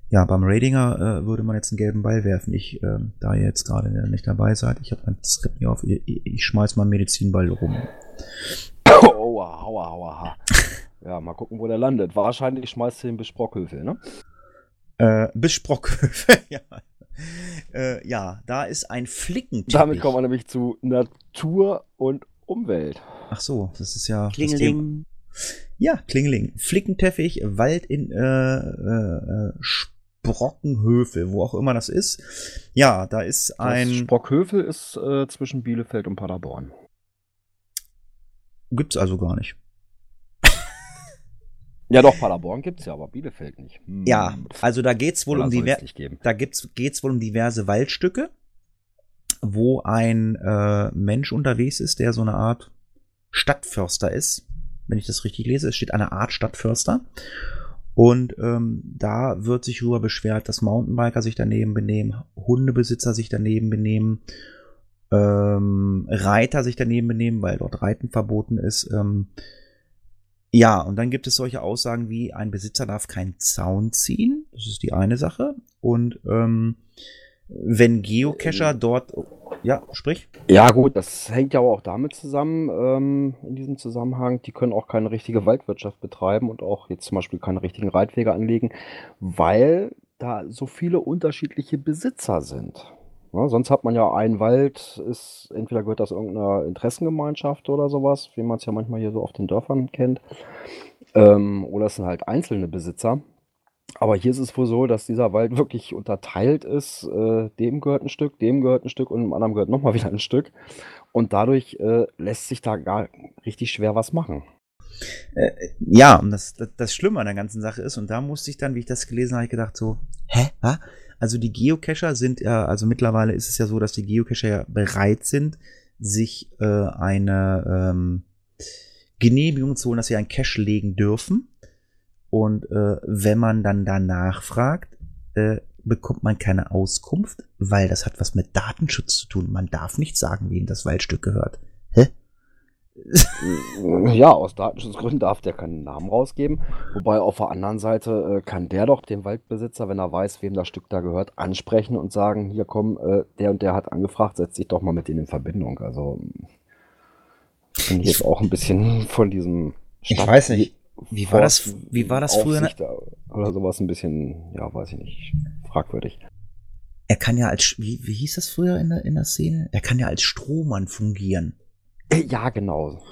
ja, beim Ratinger äh, würde man jetzt einen gelben Ball werfen. Ich, ähm, da ihr jetzt gerade nicht dabei seid, ich habe mein Skript nicht auf, ich, ich schmeiß mal einen Medizinball rum. Aua, aua, aua. Ja, mal gucken, wo der landet. Wahrscheinlich schmeißt du ihn bis Sprockhövel, ne? Äh, bis Sprockhövel, ja. Äh, ja, da ist ein Flickenteppich. Damit kommen wir nämlich zu Natur und Umwelt. Ach so, das ist ja. Klingeling. Ja, Klingeling. Flickenteppich, Wald in äh, äh, Sprockenhövel, wo auch immer das ist. Ja, da ist ein. Das Sprockhövel ist äh, zwischen Bielefeld und Paderborn. Gibt's also gar nicht. Ja, doch, Paderborn gibt's ja, aber Bielefeld nicht. Hm. Ja, also da geht's wohl Oder um da gibt's, geht's wohl um diverse Waldstücke, wo ein äh, Mensch unterwegs ist, der so eine Art Stadtförster ist. Wenn ich das richtig lese, es steht eine Art Stadtförster. Und ähm, da wird sich darüber beschwert, dass Mountainbiker sich daneben benehmen, Hundebesitzer sich daneben benehmen, ähm, Reiter sich daneben benehmen, weil dort Reiten verboten ist. Ähm, ja, und dann gibt es solche Aussagen wie, ein Besitzer darf keinen Zaun ziehen. Das ist die eine Sache. Und ähm, wenn Geocacher dort. Ja, sprich. Ja, gut, das hängt ja aber auch damit zusammen, ähm, in diesem Zusammenhang, die können auch keine richtige Waldwirtschaft betreiben und auch jetzt zum Beispiel keine richtigen Reitwege anlegen, weil da so viele unterschiedliche Besitzer sind. Ja, sonst hat man ja einen Wald, ist entweder gehört das irgendeiner Interessengemeinschaft oder sowas, wie man es ja manchmal hier so auf den Dörfern kennt, ähm, oder es sind halt einzelne Besitzer. Aber hier ist es wohl so, dass dieser Wald wirklich unterteilt ist. Äh, dem gehört ein Stück, dem gehört ein Stück und dem anderen gehört nochmal wieder ein Stück. Und dadurch äh, lässt sich da gar richtig schwer was machen. Äh, ja, und das, das, das Schlimme an der ganzen Sache ist, und da musste ich dann, wie ich das gelesen habe, gedacht so, hä? Was? Also die Geocacher sind ja, also mittlerweile ist es ja so, dass die Geocacher ja bereit sind, sich äh, eine ähm, Genehmigung zu holen, dass sie einen Cache legen dürfen. Und äh, wenn man dann danach fragt, äh, bekommt man keine Auskunft, weil das hat was mit Datenschutz zu tun. Man darf nicht sagen, wem das Waldstück gehört. Hä? Ja, aus Datenschutzgründen darf der keinen Namen rausgeben. Wobei auf der anderen Seite äh, kann der doch den Waldbesitzer, wenn er weiß, wem das Stück da gehört, ansprechen und sagen, hier komm, äh, der und der hat angefragt, setz dich doch mal mit denen in Verbindung. Also finde ich jetzt auch ein bisschen von diesem Ich weiß nicht. Wie war das, wie war das früher? Oder sowas ein bisschen, ja, weiß ich nicht, fragwürdig. Er kann ja als, wie, wie hieß das früher in der, in der Szene? Er kann ja als Strohmann fungieren. Äh, Ja, genau.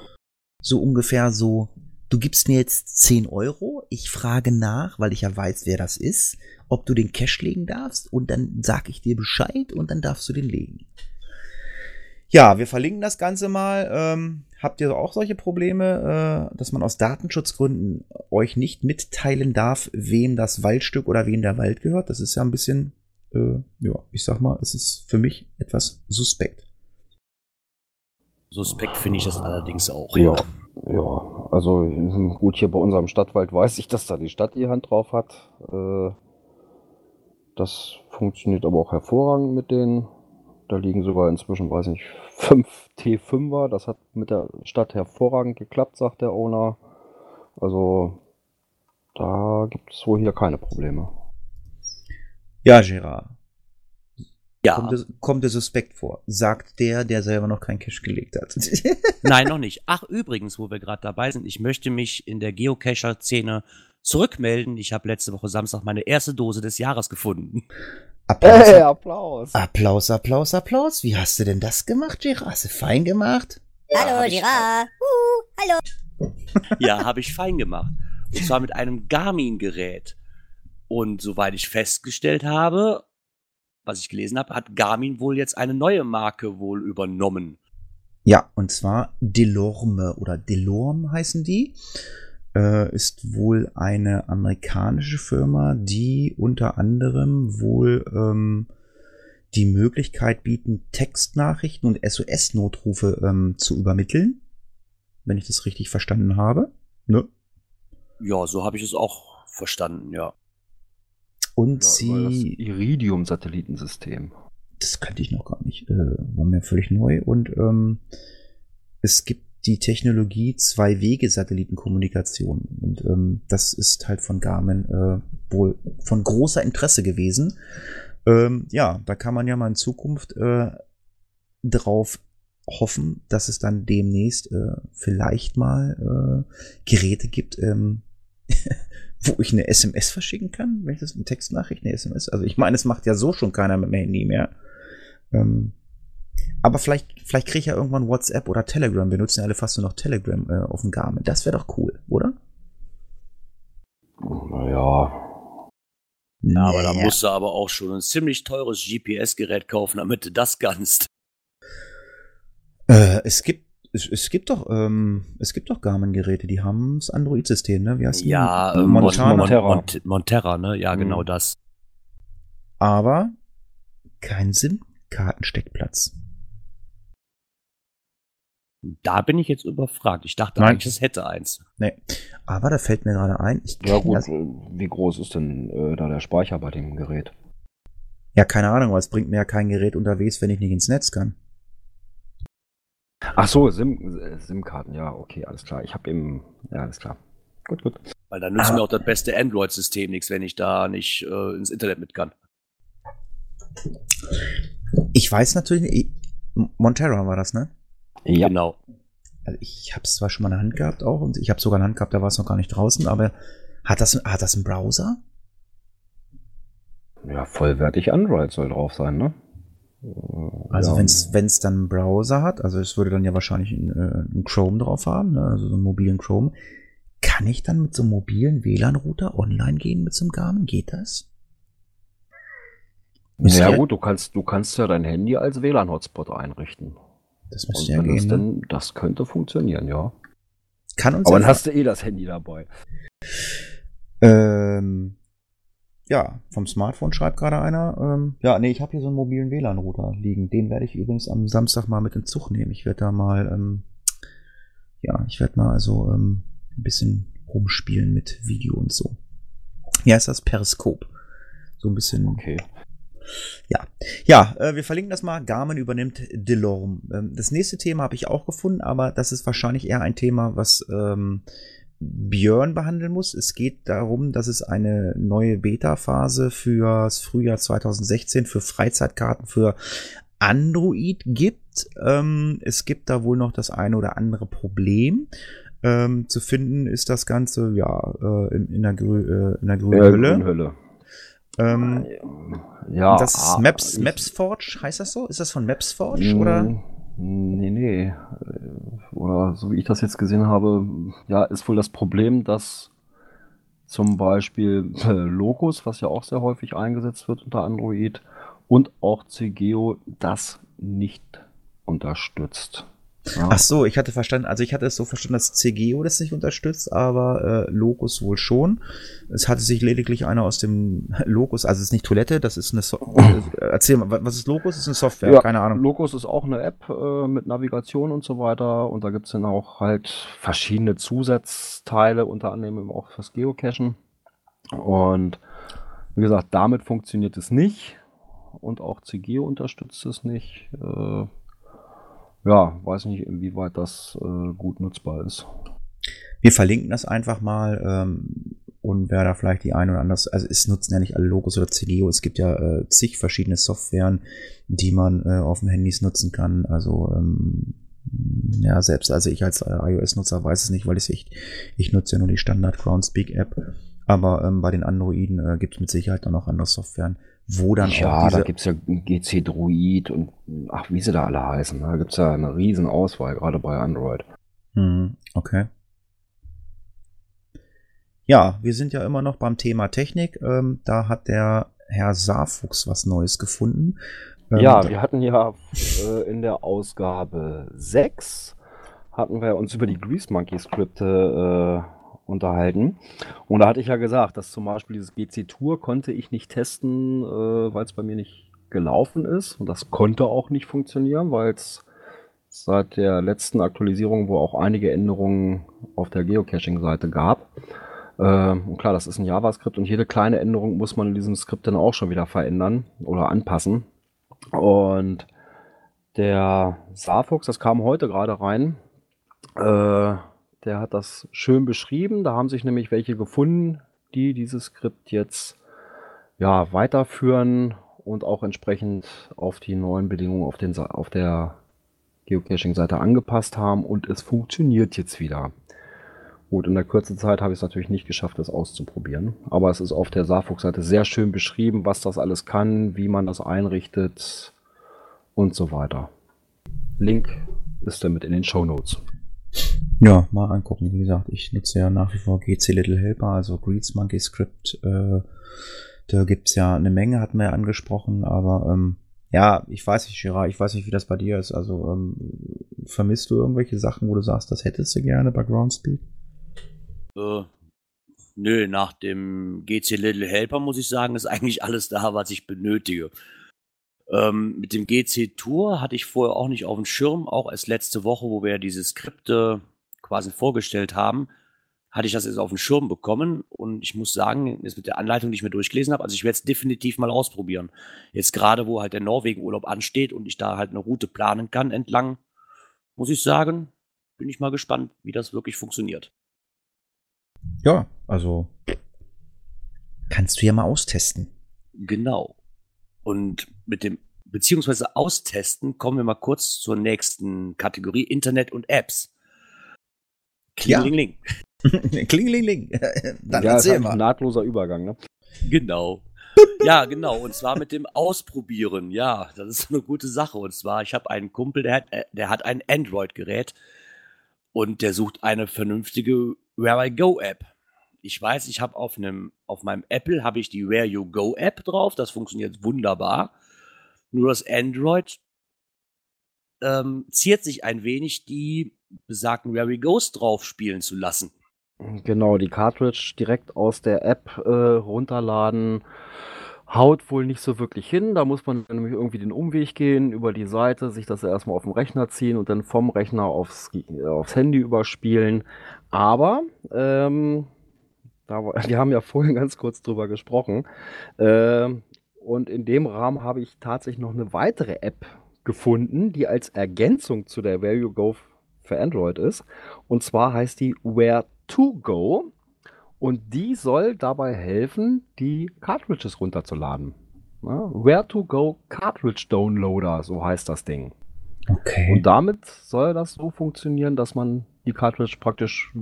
So ungefähr so, du gibst mir jetzt 10 Euro, ich frage nach, weil ich ja weiß, wer das ist, ob du den Cash legen darfst und dann sag ich dir Bescheid und dann darfst du den legen. Ja, wir verlinken das Ganze mal. Ähm, habt ihr auch solche Probleme, äh, dass man aus Datenschutzgründen euch nicht mitteilen darf, wem das Waldstück oder wem der Wald gehört? Das ist ja ein bisschen, äh, ja, ich sag mal, es ist für mich etwas suspekt. Suspekt finde ich das allerdings auch. Ja, ja. Also gut, hier bei unserem Stadtwald weiß ich, dass da die Stadt die Hand drauf hat. Äh, das funktioniert aber auch hervorragend mit denen. Da liegen sogar inzwischen, weiß nicht, fünf T5er. Das hat mit der Stadt hervorragend geklappt, sagt der Owner. Also da gibt es wohl hier keine Probleme. Ja, Gerard. Ja, Kommt, es, kommt der Suspekt vor? Sagt der, der selber noch keinen Cash gelegt hat. nein, noch nicht. Ach, übrigens, wo wir gerade dabei sind, ich möchte mich in der Geocacher-Szene zurückmelden. Ich habe letzte Woche Samstag meine erste Dose des Jahres gefunden. Applaus, Applaus! Applaus, Applaus, Applaus. Wie hast du denn das gemacht, Gerard? Hast du fein gemacht? Hallo, Girard. Uh, hallo. Ja, habe ich fein gemacht. Und zwar mit einem Garmin-Gerät. Und soweit ich festgestellt habe, was ich gelesen habe, hat Garmin wohl jetzt eine neue Marke wohl übernommen. Ja, und zwar Delorme oder Delorme heißen die. Äh, ist wohl eine amerikanische Firma, die unter anderem wohl ähm, die Möglichkeit bieten, Textnachrichten und SOS-Notrufe ähm, zu übermitteln. Wenn ich das richtig verstanden habe. Ne? Ja, so habe ich es auch verstanden, ja. Und Ja, das sie. Iridium-Satellitensystem. das kannte ich noch gar nicht, äh, war mir völlig neu. Und ähm, es gibt die Technologie Zwei-Wege-Satellitenkommunikation. Und ähm, das ist halt von Garmin äh, wohl von großer Interesse gewesen. Ähm, ja, da kann man ja mal in Zukunft äh, drauf hoffen, dass es dann demnächst äh, vielleicht mal äh, Geräte gibt, ähm, wo ich eine SMS verschicken kann, wenn ich das eine Textnachricht, eine SMS. Also ich meine, es macht ja so schon keiner mit dem Handy mehr. Ähm, aber vielleicht, vielleicht kriege ich ja irgendwann WhatsApp oder Telegram. Wir nutzen ja alle fast nur noch Telegram äh, auf dem Garmin. Das wäre doch cool, oder? Naja. Ja, aber da musst du aber auch schon ein ziemlich teures GPS-Gerät kaufen, damit du das kannst. Äh, es gibt es, es gibt doch ähm, es gibt doch Garmin-Geräte, die haben das Android-System, ne? Wie heißt die? Ja, ähm, Montana. Mon- Montera. Mont Monterra, ne? Ja, genau Mhm. das. aber kein SIM-Kartensteckplatz. Da bin ich jetzt überfragt. Ich dachte Nein. eigentlich, es hätte eins. Nee. Aber da fällt mir gerade ein, ich Ja gut, das- äh, wie groß ist denn äh, da der Speicher bei dem Gerät? ja, keine Ahnung, aber es bringt mir ja kein Gerät unterwegs, wenn ich nicht ins Netz kann. Ach so, SIM, SIM-Karten, ja, okay, alles klar. Ich habe eben, ja, alles klar. Gut, gut. Weil dann nützt Aber- mir auch das beste Android-System nichts, wenn ich da nicht äh, ins Internet mit kann. Ich weiß natürlich, ich, Montera war das, ne? Ja, Genau. Also ich habe es zwar schon mal in der Hand gehabt auch und ich habe sogar in der Hand gehabt, da war es noch gar nicht draußen, aber hat das, hat das einen Browser? ja, vollwertig Android soll drauf sein, ne? Also ja. wenn's wenn's dann einen Browser hat, also es würde dann ja wahrscheinlich einen, äh, Chrome drauf haben, ne? also so einen mobilen Chrome. Kann ich dann mit so einem mobilen WLAN-Router online gehen mit so einem Garmin? Geht das? Müsste Ja ja- gut, du kannst, du kannst ja dein Handy als WLAN-Hotspot einrichten. Das müsste ja wenn es gehen. Ne? denn, das könnte funktionieren, ja. Kann uns Aber dann hast du eh das Handy dabei. Ähm, ja, vom Smartphone schreibt gerade einer. Ähm, ja, nee, ich habe hier so einen mobilen WLAN-Router liegen. Den werde ich übrigens am Samstag mal mit in Zug nehmen. Ich werde da mal, ähm, ja, ich werde mal also ähm, ein bisschen rumspielen mit Video und so. Ja, ist das Periskop. So ein bisschen. Okay. Ja, ja, äh, wir verlinken das mal. Garmin übernimmt Delorme. Ähm, das nächste Thema habe ich auch gefunden, aber das ist wahrscheinlich eher ein Thema, was ähm, Björn behandeln muss. Es geht darum, dass es eine neue Beta-Phase fürs Frühjahr 2016 für Freizeitkarten für Android gibt. Ähm, es gibt da wohl noch das eine oder andere Problem. Ähm, zu finden ist das Ganze ja äh, in, in, der grü äh, in der grünen Äh, Hülle. Grünhülle. Ähm, Ja. das ist ah, Maps, Mapsforge, heißt das so? Ist das von Mapsforge oder? Nee, nee. Oder so wie ich das jetzt gesehen habe, ja, ist wohl das Problem, dass zum Beispiel äh, Locus, was ja auch sehr häufig eingesetzt wird unter Android, und auch CGO das nicht unterstützt. Ja. Ach so, ich hatte verstanden, also ich hatte es so verstanden, dass CGO das nicht unterstützt, aber äh, Locus wohl schon. Es hatte sich lediglich einer aus dem Locus, also es ist nicht Toilette, das ist eine so äh, Erzähl mal, wa- was ist Locus? Das ist eine Software, Ja, keine Ahnung. Locus ist auch eine App äh, mit Navigation und so weiter. Und da gibt es dann auch halt verschiedene Zusatzteile, unter anderem eben auch fürs Geocachen. Und wie gesagt, damit funktioniert es nicht. Und auch CGO unterstützt es nicht. Äh, ja, weiß nicht, inwieweit das äh, gut nutzbar ist. Wir verlinken das einfach mal ähm, und wer da vielleicht die ein oder andere, also es nutzen ja nicht alle Logos oder CGO, es gibt ja äh, zig verschiedene Softwaren, die man äh, auf dem Handys nutzen kann. Also ähm, ja, selbst also ich als äh, iOS-Nutzer weiß es nicht, weil ich ich, nutze ja nur die Standard Groundspeak App. Aber ähm, bei den Androiden äh, gibt es mit Sicherheit auch noch andere Softwaren, wo dann ja, auch diese, da gibt es ja GC Druid und ach, wie sie da alle heißen. Da gibt es ja eine riesen Auswahl, gerade bei Android. Hm, okay. Ja, wir sind ja immer noch beim Thema Technik. Ähm, da hat der Herr Saarfuchs was Neues gefunden. Ähm, Ja, wir hatten ja äh, in der Ausgabe 6 hatten wir uns über die Grease Monkey Skripte äh, unterhalten. Und da hatte ich ja gesagt, dass zum Beispiel dieses GC Tour konnte ich nicht testen, äh, weil es bei mir nicht gelaufen ist. Und das konnte auch nicht funktionieren, weil es seit der letzten Aktualisierung, wo auch einige Änderungen auf der Geocaching-Seite gab. Äh, und klar, das ist ein JavaScript und jede kleine Änderung muss man in diesem Skript dann auch schon wieder verändern oder anpassen. Und der Saarfuchs, das kam heute gerade rein, äh, der hat das schön beschrieben. Da haben sich nämlich welche gefunden, die dieses Skript jetzt ja, weiterführen und auch entsprechend auf die neuen Bedingungen auf, den, auf der Geocaching-Seite angepasst haben und es funktioniert jetzt wieder. Gut, in der kurzen Zeit habe ich es natürlich nicht geschafft, das auszuprobieren. Aber es ist auf der Saarfuchs-Seite sehr schön beschrieben, was das alles kann, wie man das einrichtet und so weiter. Link ist damit in den Show Notes. Ja, mal angucken. Wie gesagt, ich nutze ja nach wie vor GC Little Helper, also Greets Monkey Script. Äh, da gibt's ja eine Menge, hatten wir ja angesprochen, aber ähm, ja, ich weiß nicht, Gerard, ich weiß nicht, wie das bei dir ist. Also ähm, vermisst du irgendwelche Sachen, wo du sagst, das hättest du gerne bei Groundspeak? Äh, nö, nach dem GC Little Helper muss ich sagen, ist eigentlich alles da, was ich benötige. Ähm, mit dem GC Tour hatte ich vorher auch nicht auf dem Schirm, auch erst letzte Woche, wo wir diese Skripte quasi vorgestellt haben, hatte ich das jetzt auf dem Schirm bekommen und ich muss sagen, jetzt mit der Anleitung, die ich mir durchgelesen habe, also ich werde es definitiv mal ausprobieren. Jetzt gerade, wo halt der Norwegen-Urlaub ansteht und ich da halt eine Route planen kann entlang, muss ich sagen, bin ich mal gespannt, wie das wirklich funktioniert. Ja, also kannst du ja mal austesten. Genau. Und mit dem, beziehungsweise austesten, kommen wir mal kurz zur nächsten Kategorie, Internet und Apps. Klingeling. Ja. Klingeling. Dann ja, erzähl mal. Ein nahtloser Übergang, ne? Genau. ja, genau. Und zwar mit dem Ausprobieren. Ja, das ist eine gute Sache. Und zwar, ich habe einen Kumpel, der hat, äh, der hat ein Android-Gerät und der sucht eine vernünftige Where I Go App. Ich weiß, ich habe auf einem, auf meinem Apple habe ich die Where You Go App drauf. Das funktioniert wunderbar. Nur das Android ähm, ziert sich ein wenig, die besagten Where We Goes drauf spielen zu lassen. Genau, die Cartridge direkt aus der App äh, runterladen. Haut wohl nicht so wirklich hin. Da muss man nämlich irgendwie den Umweg gehen, über die Seite, sich das erstmal auf dem Rechner ziehen und dann vom Rechner aufs, aufs Handy überspielen. Aber, ähm, da, wir haben ja vorhin ganz kurz drüber gesprochen. Äh, und in dem Rahmen habe ich tatsächlich noch eine weitere App gefunden, die als Ergänzung zu der Where You Go für Android ist. Und zwar heißt die Where to Go. Und die soll dabei helfen, die Cartridges runterzuladen. Ja, Where to Go Cartridge Downloader, so heißt das Ding. Okay. Und damit soll das so funktionieren, dass man die Cartridge praktisch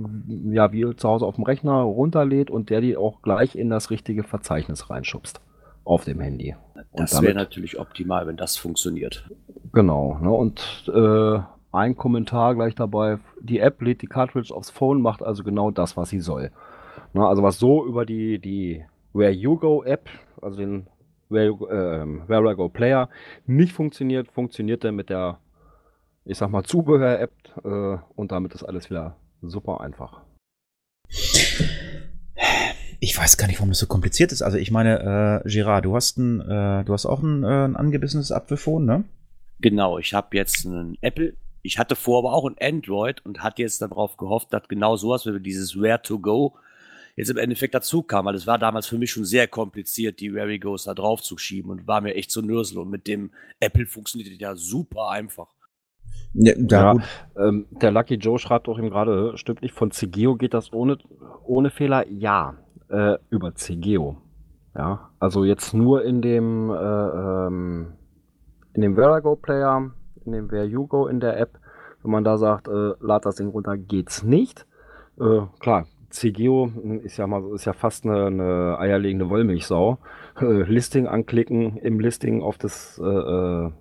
ja wie zu Hause auf dem Rechner runterlädt und der die auch gleich in das richtige Verzeichnis reinschubst auf dem Handy. Das wäre natürlich optimal, wenn das funktioniert. Genau. Ne, und äh, ein Kommentar gleich dabei. Die App lädt die Cartridge aufs Phone, macht also genau das, was sie soll. Ne, also was so über die, die Where You Go App, also den Where, äh, Where I Go Player, nicht funktioniert, funktioniert der mit der, ich sag mal, Zubehör-App äh, und damit ist alles wieder super einfach. Ich weiß gar nicht, warum das so kompliziert ist. Also ich meine, äh, Girard, du hast ein, äh, du hast auch ein, äh, ein angebissenes Apfelphone, ne? Genau, ich habe jetzt einen Apple. Ich hatte vor aber auch ein Android und hatte jetzt darauf gehofft, dass genau sowas wie dieses Where to Go jetzt im Endeffekt dazu kam, weil es war damals für mich schon sehr kompliziert, die Where We Goes da drauf zu schieben und war mir echt so Nürsel. Und mit dem Apple funktioniert das ja super einfach. Ja, ja ähm, der Lucky Joe schreibt auch eben gerade, stimmt nicht, von CGO geht das ohne, ohne Fehler? Ja äh, über CGO. Ja, also jetzt nur in dem, äh, ähm, in dem Verago Player, in dem Where You Go in der App, wenn man da sagt, äh, lad das Ding runter, geht's nicht. Äh, klar, CGO ist ja mal ist ja fast eine, eine eierlegende Wollmilchsau. Äh, Listing anklicken, im Listing auf das äh, äh,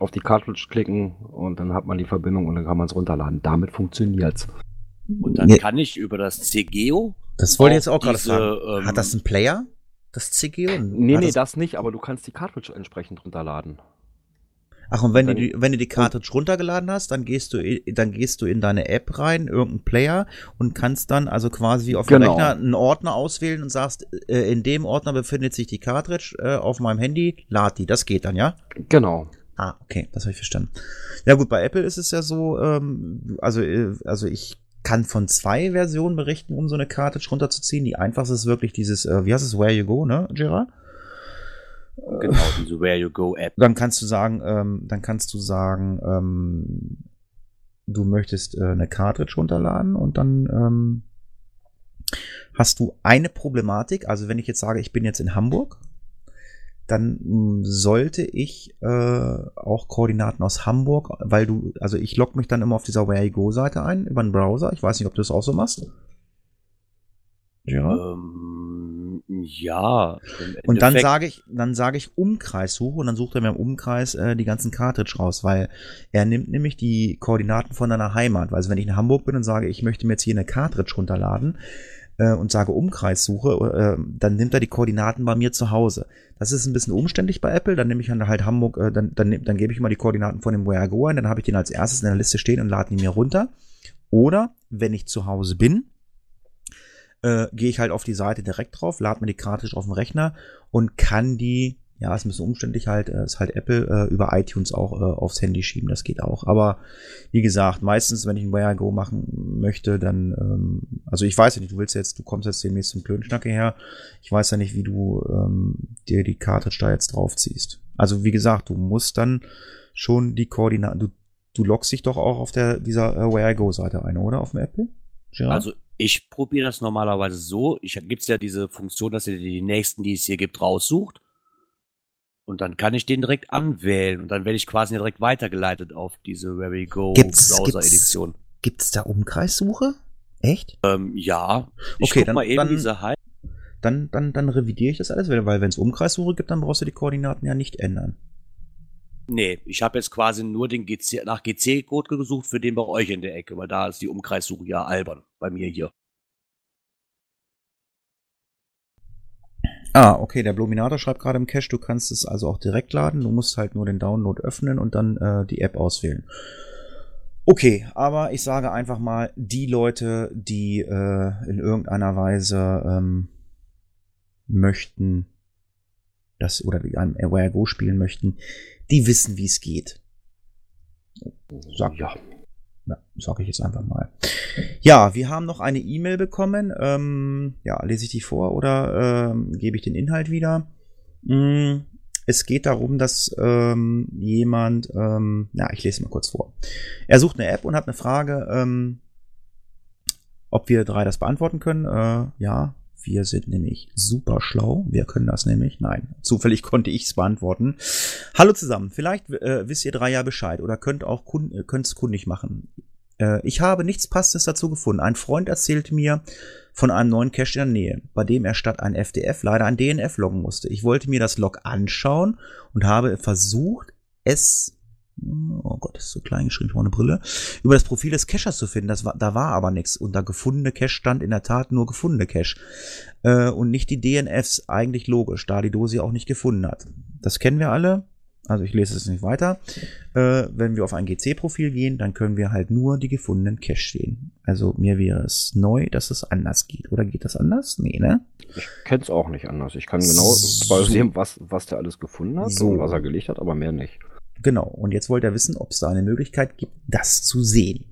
auf die Cartridge klicken und dann hat man die Verbindung und dann kann man es runterladen. Damit funktioniert's. Und dann kann ich über das CGO das wollte ich jetzt auch gerade fragen. Ähm, Hat das einen Player? Das CGO? Nee, Hat nee, das, das nicht, aber du kannst die Cartridge entsprechend runterladen. Ach, und wenn, du die, wenn du die Cartridge runtergeladen hast, dann gehst du, dann gehst du in deine App rein, irgendeinen Player und kannst dann also quasi auf genau. dem Rechner einen Ordner auswählen und sagst, äh, in dem Ordner befindet sich die Cartridge äh, auf meinem Handy, lad die. Das geht dann, ja? Genau. Ah, okay, das habe ich verstanden. Ja gut, bei Apple ist es ja so, ähm, also, äh, also ich kann von zwei Versionen berichten, um so eine Cartridge runterzuziehen. Die einfachste ist wirklich dieses, äh, wie heißt es, Where You Go, ne, Gerard? Genau, diese Where You Go App. Dann kannst du sagen, ähm, dann kannst du sagen, ähm, du möchtest äh, eine Cartridge runterladen und dann ähm, hast du eine Problematik. Also wenn ich jetzt sage, ich bin jetzt in Hamburg, dann mh, sollte ich äh, auch Koordinaten aus Hamburg, weil du, also ich logge mich dann immer auf dieser Where You Go Seite ein über den Browser. Ich weiß nicht, ob du das auch so machst. Ja. Ähm, ja. Und dann sage ich, dann sage ich Umkreissuche und dann sucht er mir im Umkreis äh, die ganzen Cartridge raus, weil er nimmt nämlich die Koordinaten von deiner Heimat. Also wenn ich in Hamburg bin und sage, ich möchte mir jetzt hier eine Cartridge runterladen äh, und sage Umkreissuche, äh, dann nimmt er die Koordinaten bei mir zu Hause. Das ist ein bisschen umständlich bei Apple. Dann nehme ich dann halt Hamburg, äh, dann, dann, dann gebe ich mal die Koordinaten von dem Where I Go ein, dann habe ich den als erstes in der Liste stehen und lade ihn mir runter. Oder wenn ich zu Hause bin, äh, gehe ich halt auf die Seite direkt drauf, lade mir die Cartridge auf den Rechner und kann die, ja, ist ein bisschen umständlich halt, äh, ist halt Apple äh, über iTunes auch äh, aufs Handy schieben, das geht auch. Aber wie gesagt, meistens, wenn ich ein Where I Go machen möchte, dann, ähm, also ich weiß ja nicht, du willst jetzt, du kommst jetzt demnächst zum Klönschnacke her, ich weiß ja nicht, wie du ähm, dir die Cartridge da jetzt draufziehst. Also wie gesagt, du musst dann schon die Koordinaten, du, du loggst dich doch auch auf der dieser äh, Where I Go Seite ein, oder? Auf dem Apple? Gerard? Also ich probiere das normalerweise so. Ich gibt's ja diese Funktion, dass ihr die nächsten, die es hier gibt, raussucht. Und dann kann ich den direkt anwählen und dann werde ich quasi direkt weitergeleitet auf diese Where We Go Gibt's- Browser Edition. Gibt's da Umkreissuche? Echt? Ähm, ja. Ich Okay, guck dann- mal eben dann- diese Heimat. Dann, dann, dann revidiere ich das alles, weil weil wenn es Umkreissuche gibt, dann brauchst du die Koordinaten ja nicht ändern. Nee, ich habe jetzt quasi nur den GC, nach GC-Code gesucht für den bei euch in der Ecke, weil da ist die Umkreissuche ja albern bei mir hier. Ah, okay, der Bluminator schreibt gerade im Cache, du kannst es also auch direkt laden, du musst halt nur den Download öffnen und dann äh, die App auswählen. Okay, aber ich sage einfach mal, die Leute, die äh, in irgendeiner Weise ähm, möchten, das oder die ein Aware Go spielen möchten, die wissen, wie es geht. Sag, Ja. Ja, sag ich jetzt einfach mal. Ja, wir haben noch eine E-Mail bekommen. Ähm, ja, lese ich die vor oder ähm, gebe ich den Inhalt wieder? Mm, es geht darum, dass ähm, jemand, ähm, na, ich lese mal kurz vor. Er sucht eine App und hat eine Frage, ähm, ob wir drei das beantworten können. Äh, ja, wir sind nämlich super schlau. Wir können das nämlich. Nein, zufällig konnte ich es beantworten. Hallo zusammen. Vielleicht äh, wisst ihr drei ja Bescheid oder könnt auch kun äh, könnt's kundig machen. Äh, ich habe nichts Passendes dazu gefunden. Ein Freund erzählt mir von einem neuen Cache in der Nähe, bei dem er statt ein FDF leider ein DNF loggen musste. Ich wollte mir das Log anschauen und habe versucht, es Oh Gott, das ist so klein geschrieben, ich brauche eine Brille. Über das Profil des Cachers zu finden. Das war, da war aber nichts. Unter gefundene Cache stand in der Tat nur gefundene Cache. Äh, und nicht die DNFs. Eigentlich logisch, da die Dose auch nicht gefunden hat. Das kennen wir alle. Also ich lese es nicht weiter. Äh, wenn wir auf ein GC-Profil gehen, dann können wir halt nur die gefundenen Cache sehen. Also mir wäre es neu, dass es anders geht. Oder geht das anders? Nee, ne? Ich kenn's auch nicht anders. Ich kann genau So. sehen, was, was der alles gefunden hat So. und was er gelegt hat, aber mehr nicht. Genau. Und jetzt wollte er wissen, ob es da eine Möglichkeit gibt, das zu sehen.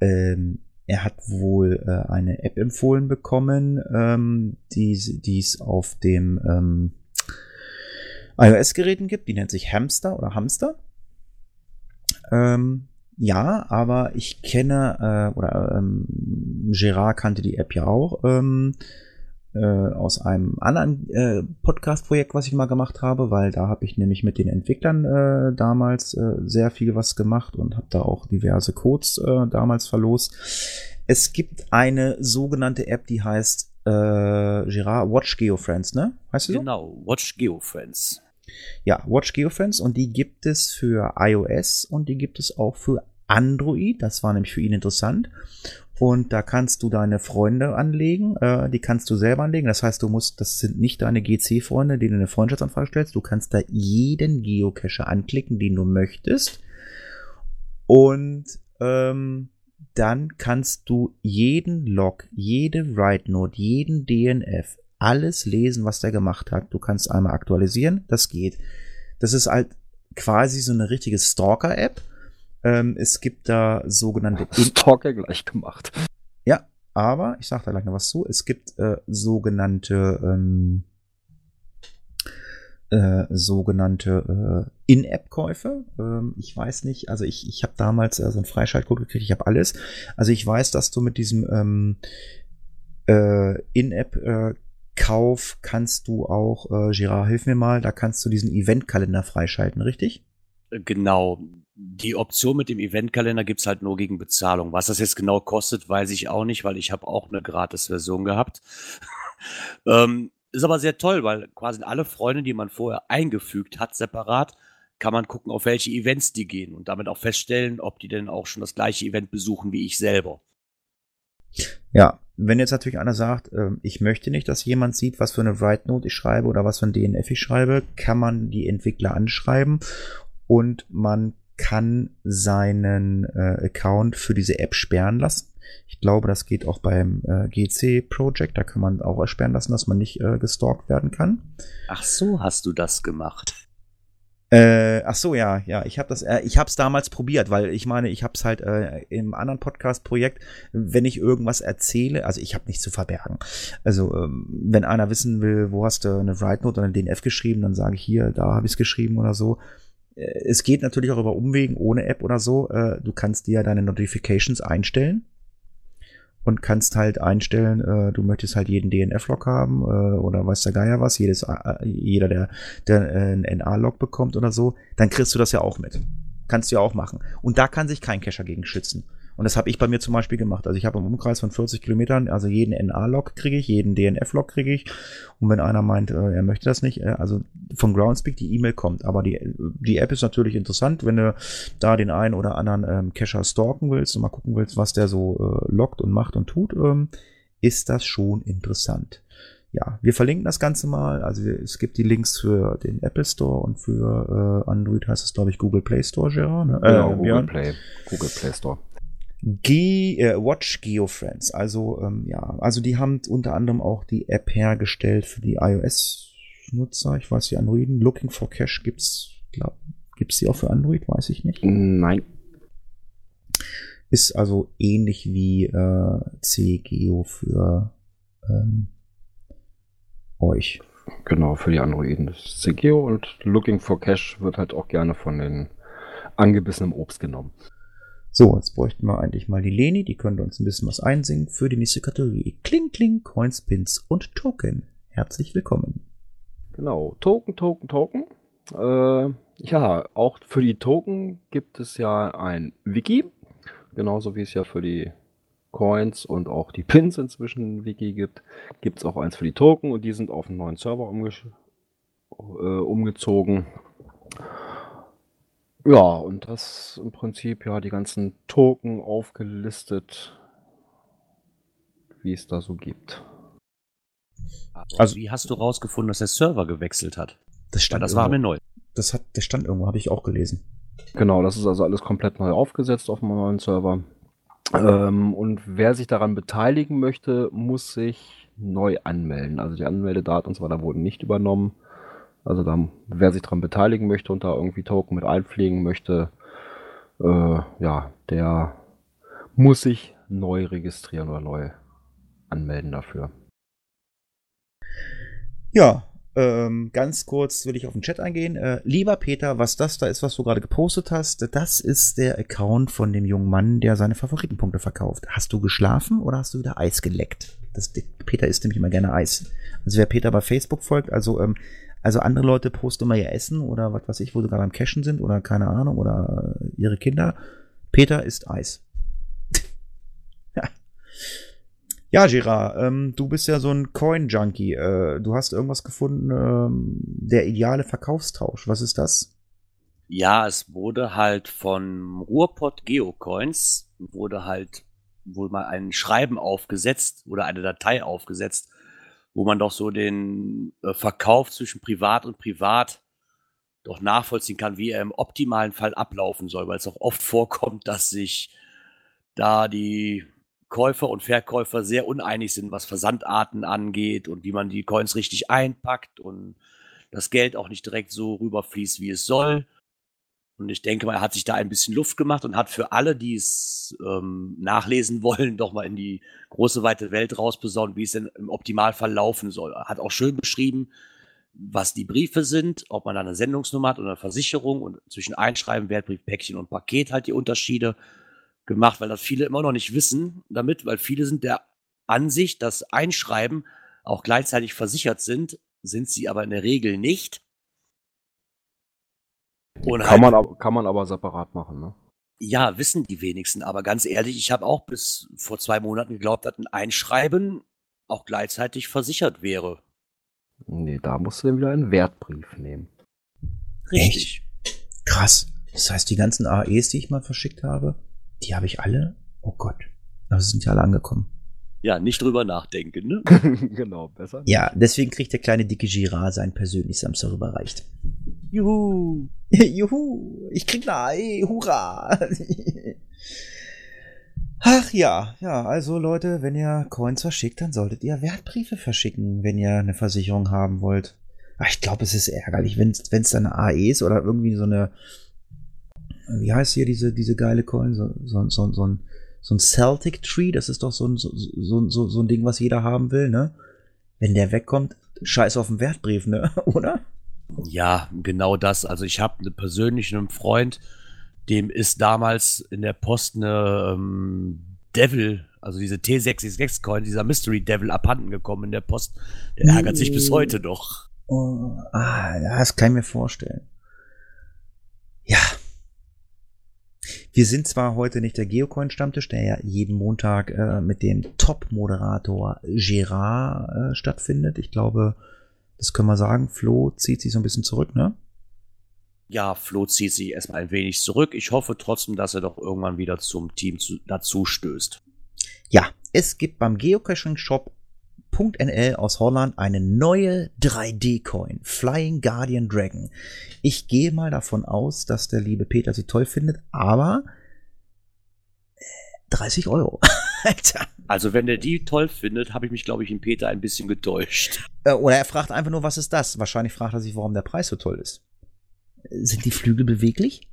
Ähm, er hat wohl äh, eine App empfohlen bekommen, ähm, die es auf dem ähm, iOS-Geräten gibt. Die nennt sich Hamster oder Hamster. Ähm, ja, aber ich kenne, äh, oder ähm, Gerard kannte die App ja auch. Ähm, äh, aus einem anderen äh, Podcast-Projekt, was ich mal gemacht habe, weil da habe ich nämlich mit den Entwicklern äh, damals äh, sehr viel was gemacht und habe da auch diverse Codes äh, damals verlost. Es gibt eine sogenannte App, die heißt äh, Gerard Watch GeoFriends, ne? Heißt sie so? Genau, Watch GeoFriends. Ja, Watch GeoFriends und die gibt es für iOS und die gibt es auch für Android. Das war nämlich für ihn interessant. Und da kannst du deine Freunde anlegen, äh, die kannst du selber anlegen. Das heißt, du musst, das sind nicht deine GC-Freunde, denen du eine Freundschaftsanfrage stellst. Du kannst da jeden Geocacher anklicken, den du möchtest. Und ähm, dann kannst du jeden Log, jede Write Note, jeden DNF, alles lesen, was der gemacht hat. Du kannst einmal aktualisieren, das geht. Das ist halt quasi so eine richtige Stalker-App. Ähm, es gibt da sogenannte Stalker gleich gemacht. ja, aber ich sage da gleich noch was zu. Es gibt äh, sogenannte ähm, äh, sogenannte äh, In-App-Käufe. Ähm, ich weiß nicht, also ich, ich habe damals äh, so einen Freischaltcode gekriegt, ich habe alles. Also ich weiß, dass du mit diesem ähm, äh, In-App äh, kannst du auch, äh, Girard, hilf mir mal, da kannst du diesen Eventkalender freischalten, richtig? Äh, Genau. Die Option mit dem Eventkalender gibt's halt nur gegen Bezahlung. Was das jetzt genau kostet, weiß ich auch nicht, weil ich habe auch eine Gratis-Version gehabt. ähm, ist aber sehr toll, weil quasi alle Freunde, die man vorher eingefügt hat, separat, kann man gucken, auf welche Events die gehen und damit auch feststellen, ob die denn auch schon das gleiche Event besuchen wie ich selber. Ja, wenn jetzt natürlich einer sagt, ähm, ich möchte nicht, dass jemand sieht, was für eine Write Note ich schreibe oder was für ein DNF ich schreibe, kann man die Entwickler anschreiben und man kann seinen äh, Account für diese App sperren lassen. Ich glaube, das geht auch beim äh, GC Project, da kann man auch ersperren lassen, dass man nicht äh, gestalkt werden kann. Ach so, hast du das gemacht? Äh, ach so, ja, ja, ich habe das, äh, ich habe es damals probiert, weil ich meine, ich habe es halt äh, im anderen Podcast-Projekt, wenn ich irgendwas erzähle, also ich habe nichts zu verbergen. Also ähm, wenn einer wissen will, wo hast du eine Write Note oder eine DNF geschrieben, dann sage ich hier, da habe ich es geschrieben oder so. Äh, Es geht natürlich auch über Umwegen ohne App oder so. Äh, du kannst dir deine Notifications einstellen und kannst halt einstellen, äh, du möchtest halt jeden DNF-Log haben äh, oder weiß der Geier was, jedes, äh, jeder, der, der einen NA-Log bekommt oder so, dann kriegst du das ja auch mit. Kannst du ja auch machen. Und da kann sich kein Cacher gegen schützen. Und das habe ich bei mir zum Beispiel gemacht. Also ich habe im Umkreis von 40 Kilometern, also jeden NA-Log kriege ich, jeden DNF-Log kriege ich. Und wenn einer meint, äh, er möchte das nicht, äh, also von Groundspeak die E-Mail kommt. Aber die, die App ist natürlich interessant, wenn du da den einen oder anderen ähm, Cacher stalken willst und mal gucken willst, was der so äh, loggt und macht und tut, ähm, ist das schon interessant. Ja, wir verlinken das Ganze mal. Also wir, es gibt die Links für den Apple Store und für äh, Android heißt es, glaube ich, Google Play Store, Gerard. Ne? Genau, Äh, Google Björn. Play, Google Play Store. Ge äh, Watch GeoFriends. Also ähm, ja, also die haben unter anderem auch die App hergestellt für die iOS-Nutzer. Ich weiß die Androiden. Looking for Cash gibt's, glaub, gibt's die auch für Android? Weiß ich nicht. Nein. Ist also ähnlich wie äh, CGeo für ähm, euch. Genau, für die Androiden. Das ist CGO und Looking for Cash wird halt auch gerne von den angebissenen Obst genommen. So, jetzt bräuchten wir eigentlich mal die Leni. Die könnte uns ein bisschen was einsingen für die nächste Kategorie. Kling, Kling, Coins, Pins und Token. Herzlich willkommen. Genau, Token, Token, Token. Äh, ja, auch für die Token gibt es ja ein Wiki, genauso wie es ja für die Coins und auch die Pins inzwischen ein Wiki gibt, gibt es auch eins für die Token und die sind auf einen neuen Server umgesch- äh, umgezogen. Ja, und das im Prinzip ja die ganzen Token aufgelistet, wie es da so gibt. Also, Also- wie hast du rausgefunden, dass der Server gewechselt hat? Das Weil stand das war mir irgendwo. neu. Das hat, der stand irgendwo, habe ich auch gelesen. Genau, das ist also alles komplett neu aufgesetzt auf dem neuen Server. Ähm, und wer sich daran beteiligen möchte, muss sich neu anmelden. Also die Anmeldedaten und so weiter wurden nicht übernommen. Also da, wer sich daran beteiligen möchte und da irgendwie Token mit einpflegen möchte, äh, ja, der muss sich neu registrieren oder neu anmelden dafür. Ja, ähm, ganz kurz will ich auf den Chat eingehen. Äh, lieber Peter, was das da ist, was du gerade gepostet hast, das ist der Account von dem jungen Mann, der seine Favoritenpunkte verkauft. Hast du geschlafen oder hast du wieder Eis geleckt? Das, Peter isst nämlich immer gerne Eis. Also wer Peter bei Facebook folgt, also ähm, also andere Leute posten immer ihr Essen oder was weiß ich, wo sie gerade am Cashen sind oder keine Ahnung oder äh, ihre Kinder. Peter isst Eis. ja. Ja, Gerard, ähm, du bist ja so ein Coin-Junkie. Äh, du hast irgendwas gefunden, ähm, der ideale Verkaufstausch. Was ist das? Ja, es wurde halt von Ruhrpott Geocoins, wurde halt wohl mal ein Schreiben aufgesetzt oder eine Datei aufgesetzt, wo man doch so den äh, Verkauf zwischen Privat und Privat doch nachvollziehen kann, wie er im optimalen Fall ablaufen soll, weil es auch oft vorkommt, dass sich da die Käufer und Verkäufer sehr uneinig sind, was Versandarten angeht und wie man die Coins richtig einpackt und das Geld auch nicht direkt so rüberfließt, wie es soll. Und ich denke mal, er hat sich da ein bisschen Luft gemacht und hat für alle, die es ähm, nachlesen wollen, doch mal in die große weite Welt rausbesaunt, wie es denn im Optimalfall laufen soll. Er hat auch schön beschrieben, was die Briefe sind, ob man da eine Sendungsnummer hat oder eine Versicherung und zwischen Einschreiben, Wertbrief, Päckchen und Paket halt die Unterschiede gemacht, weil das viele immer noch nicht wissen damit, weil viele sind der Ansicht, dass Einschreiben auch gleichzeitig versichert sind, sind sie aber in der Regel nicht. Und kann, halt, man, aber, kann man aber separat machen, ne? Ja, wissen die wenigsten. Aber ganz ehrlich, ich habe auch bis vor zwei Monaten geglaubt, dass ein Einschreiben auch gleichzeitig versichert wäre. Nee, da musst du dann wieder einen Wertbrief nehmen. Richtig. Echt? Krass. Das heißt, die ganzen AEs, die ich mal verschickt habe, die habe ich alle. Oh Gott. Aber sie sind ja alle angekommen. Ja, nicht drüber nachdenken, ne? genau, besser. Ja, deswegen kriegt der kleine dicke Girard sein persönlich Samstag überreicht. Juhu! Juhu! Ich krieg eine AE, hurra! Ach ja, ja, also Leute, wenn ihr Coins verschickt, dann solltet ihr Wertbriefe verschicken, wenn ihr eine Versicherung haben wollt. Ach, ich glaube, es ist ärgerlich, wenn es dann eine AE ist oder irgendwie so eine, wie heißt hier diese, diese geile Coin, so, so, so, so ein so ein Celtic Tree, das ist doch so ein, so, so, so ein Ding, was jeder haben will, ne? Wenn der wegkommt, scheiß auf den Wertbrief, ne? Oder? Ja, genau das. Also ich habe persönlich einen Freund, dem ist damals in der Post eine ähm, Devil, also diese T66-Coin, dieser Mystery Devil abhanden gekommen in der Post. Der ärgert sich bis heute noch. Oh, ah, das kann ich mir vorstellen. Ja, wir sind zwar heute nicht der Geocoin-Stammtisch, der ja jeden Montag äh, mit dem Top-Moderator Gerard äh, stattfindet. Ich glaube, das können wir sagen. Flo zieht sich so ein bisschen zurück, ne? Ja, Flo zieht sich erstmal ein wenig zurück. Ich hoffe trotzdem, dass er doch irgendwann wieder zum Team zu, dazu stößt. Ja, es gibt beim Geocaching Shop .nl aus Holland eine neue 3D-Coin, Flying Guardian Dragon. Ich gehe mal davon aus, dass der liebe Peter sie toll findet, aber 30 Euro. Alter. Also wenn der die toll findet, habe ich mich, glaube ich, in Peter ein bisschen getäuscht. Äh, oder er fragt einfach nur, was ist das? Wahrscheinlich fragt er sich, warum der Preis so toll ist. Sind die Flügel beweglich?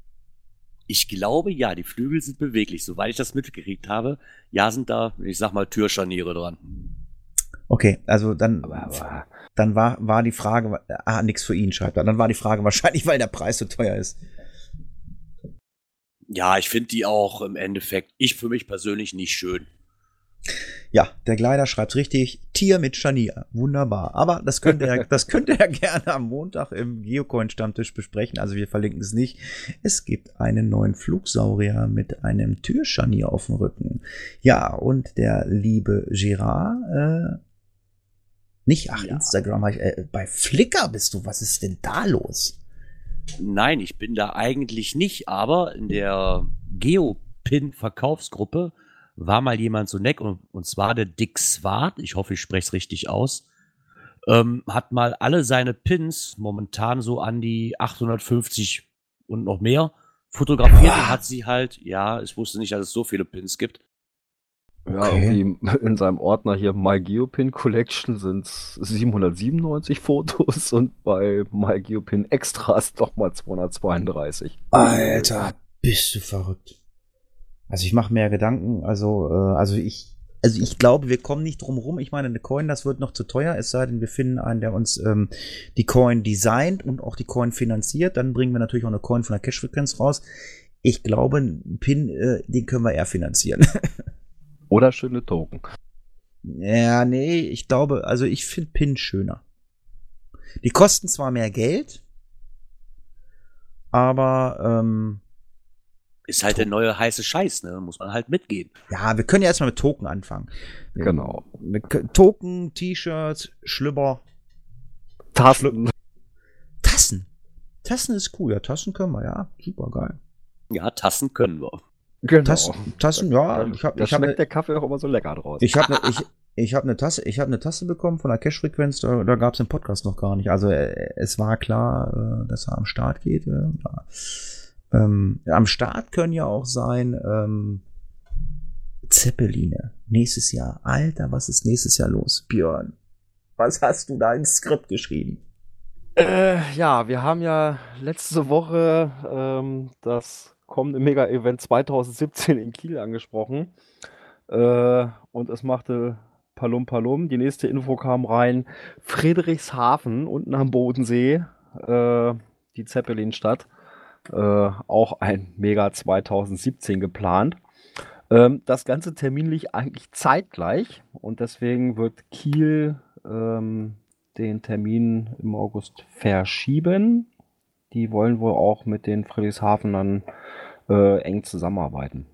Ich glaube, ja, die Flügel sind beweglich. Soweit ich das mitgekriegt habe, ja, sind da, ich sag mal, Türscharniere dran. Okay, also dann, aber, aber. dann war, war die Frage, ah, nix für ihn, schreibt er. Dann war die Frage wahrscheinlich, weil der Preis so teuer ist. Ja, ich finde die auch im Endeffekt, ich für mich persönlich nicht schön. Ja, der Kleider schreibt richtig, Tier mit Scharnier. Wunderbar. Aber das könnte er, das könnte er gerne am Montag im Geocoin-Stammtisch besprechen. Also wir verlinken es nicht. Es gibt einen neuen Flugsaurier mit einem Türscharnier auf dem Rücken. Ja, und der liebe Girard, äh, nicht, ach, ja. Instagram, äh, bei Flickr bist du. Was ist denn da los? Nein, ich bin da eigentlich nicht, aber in der Geopin-Verkaufsgruppe war mal jemand so neck und, und zwar der Dick Swart, ich hoffe, ich spreche es richtig aus, ähm, hat mal alle seine Pins, momentan so an die 850 und noch mehr, fotografiert und hat sie halt, ja, ich wusste nicht, dass es so viele Pins gibt, ja, okay. in seinem Ordner hier My Geopin Collection sind es 797 Fotos und bei My Geopin Extras doch mal 232. Alter, bist du verrückt. Also ich mache mehr Gedanken, also, äh, also ich, also ich glaube, wir kommen nicht drum rum. Ich meine, eine Coin, das wird noch zu teuer, es sei denn, wir finden einen, der uns ähm, die Coin designt und auch die Coin finanziert. Dann bringen wir natürlich auch eine Coin von der Cash-Frequenz raus. Ich glaube, einen Pin, äh, den können wir eher finanzieren. Oder schöne Token. Ja, nee, ich glaube, also ich finde Pin schöner. Die kosten zwar mehr Geld, aber ähm, ist halt der neue heiße Scheiß, ne? Muss man halt mitgehen. Ja, wir können ja erstmal mit Token anfangen. Genau. Mit Token, T-Shirts, Schlüpper. Tassen. Tassen. Tassen ist cool, ja, Tassen können wir, ja. Super geil. Ja, Tassen können wir. Genau. Tassen, Tassen ja. Ich hab, da ich schmeckt hab, der Kaffee auch immer so lecker draus. Ich habe ne, ich, ich hab eine Tasse, ich habe eine Tasse bekommen von der Cash-Frequenz, da, da gab es den Podcast noch gar nicht. Also äh, es war klar, äh, dass er am Start geht. Äh, ähm, am Start können ja auch sein ähm, Zeppeline. Nächstes Jahr. Alter, was ist nächstes Jahr los? Björn, was hast du da ins Skript geschrieben? Äh, ja, wir haben ja letzte Woche ähm, das kommende Mega-Event 2017 in Kiel angesprochen. Äh, und es machte Palum Palum. Die nächste Info kam rein. Friedrichshafen, unten am Bodensee, äh, die Zeppelinstadt. Äh, auch ein Mega 2017 geplant. Ähm, das Ganze terminlich eigentlich zeitgleich und deswegen wird Kiel äh, ähm, den Termin im August verschieben. Die wollen wohl auch mit den Friedrichshafen dann äh, eng zusammenarbeiten.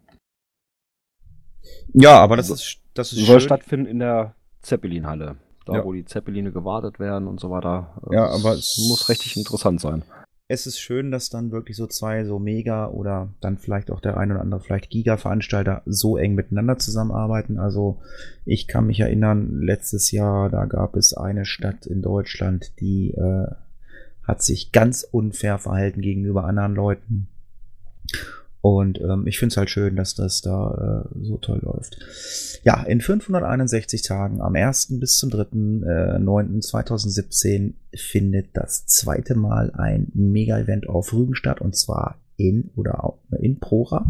Ja, aber das ist, das ist Soll schön. stattfinden in der Zeppelinhalle. Da, Ja. wo die Zeppeline gewartet werden und so weiter. Ja, Das aber es- muss richtig interessant sein. Es ist schön, dass dann wirklich so zwei so Mega oder dann vielleicht auch der ein oder andere vielleicht Giga-Veranstalter so eng miteinander zusammenarbeiten. Also ich kann mich erinnern, letztes Jahr, da gab es eine Stadt in Deutschland, die äh, hat sich ganz unfair verhalten gegenüber anderen Leuten. Und ähm, ich finde es halt schön, dass das da äh, so toll läuft. Ja, in 561 Tagen, am 1. bis zum 3.9.2017, findet das zweite Mal ein Mega-Event auf Rügen statt, und zwar in oder in Prora.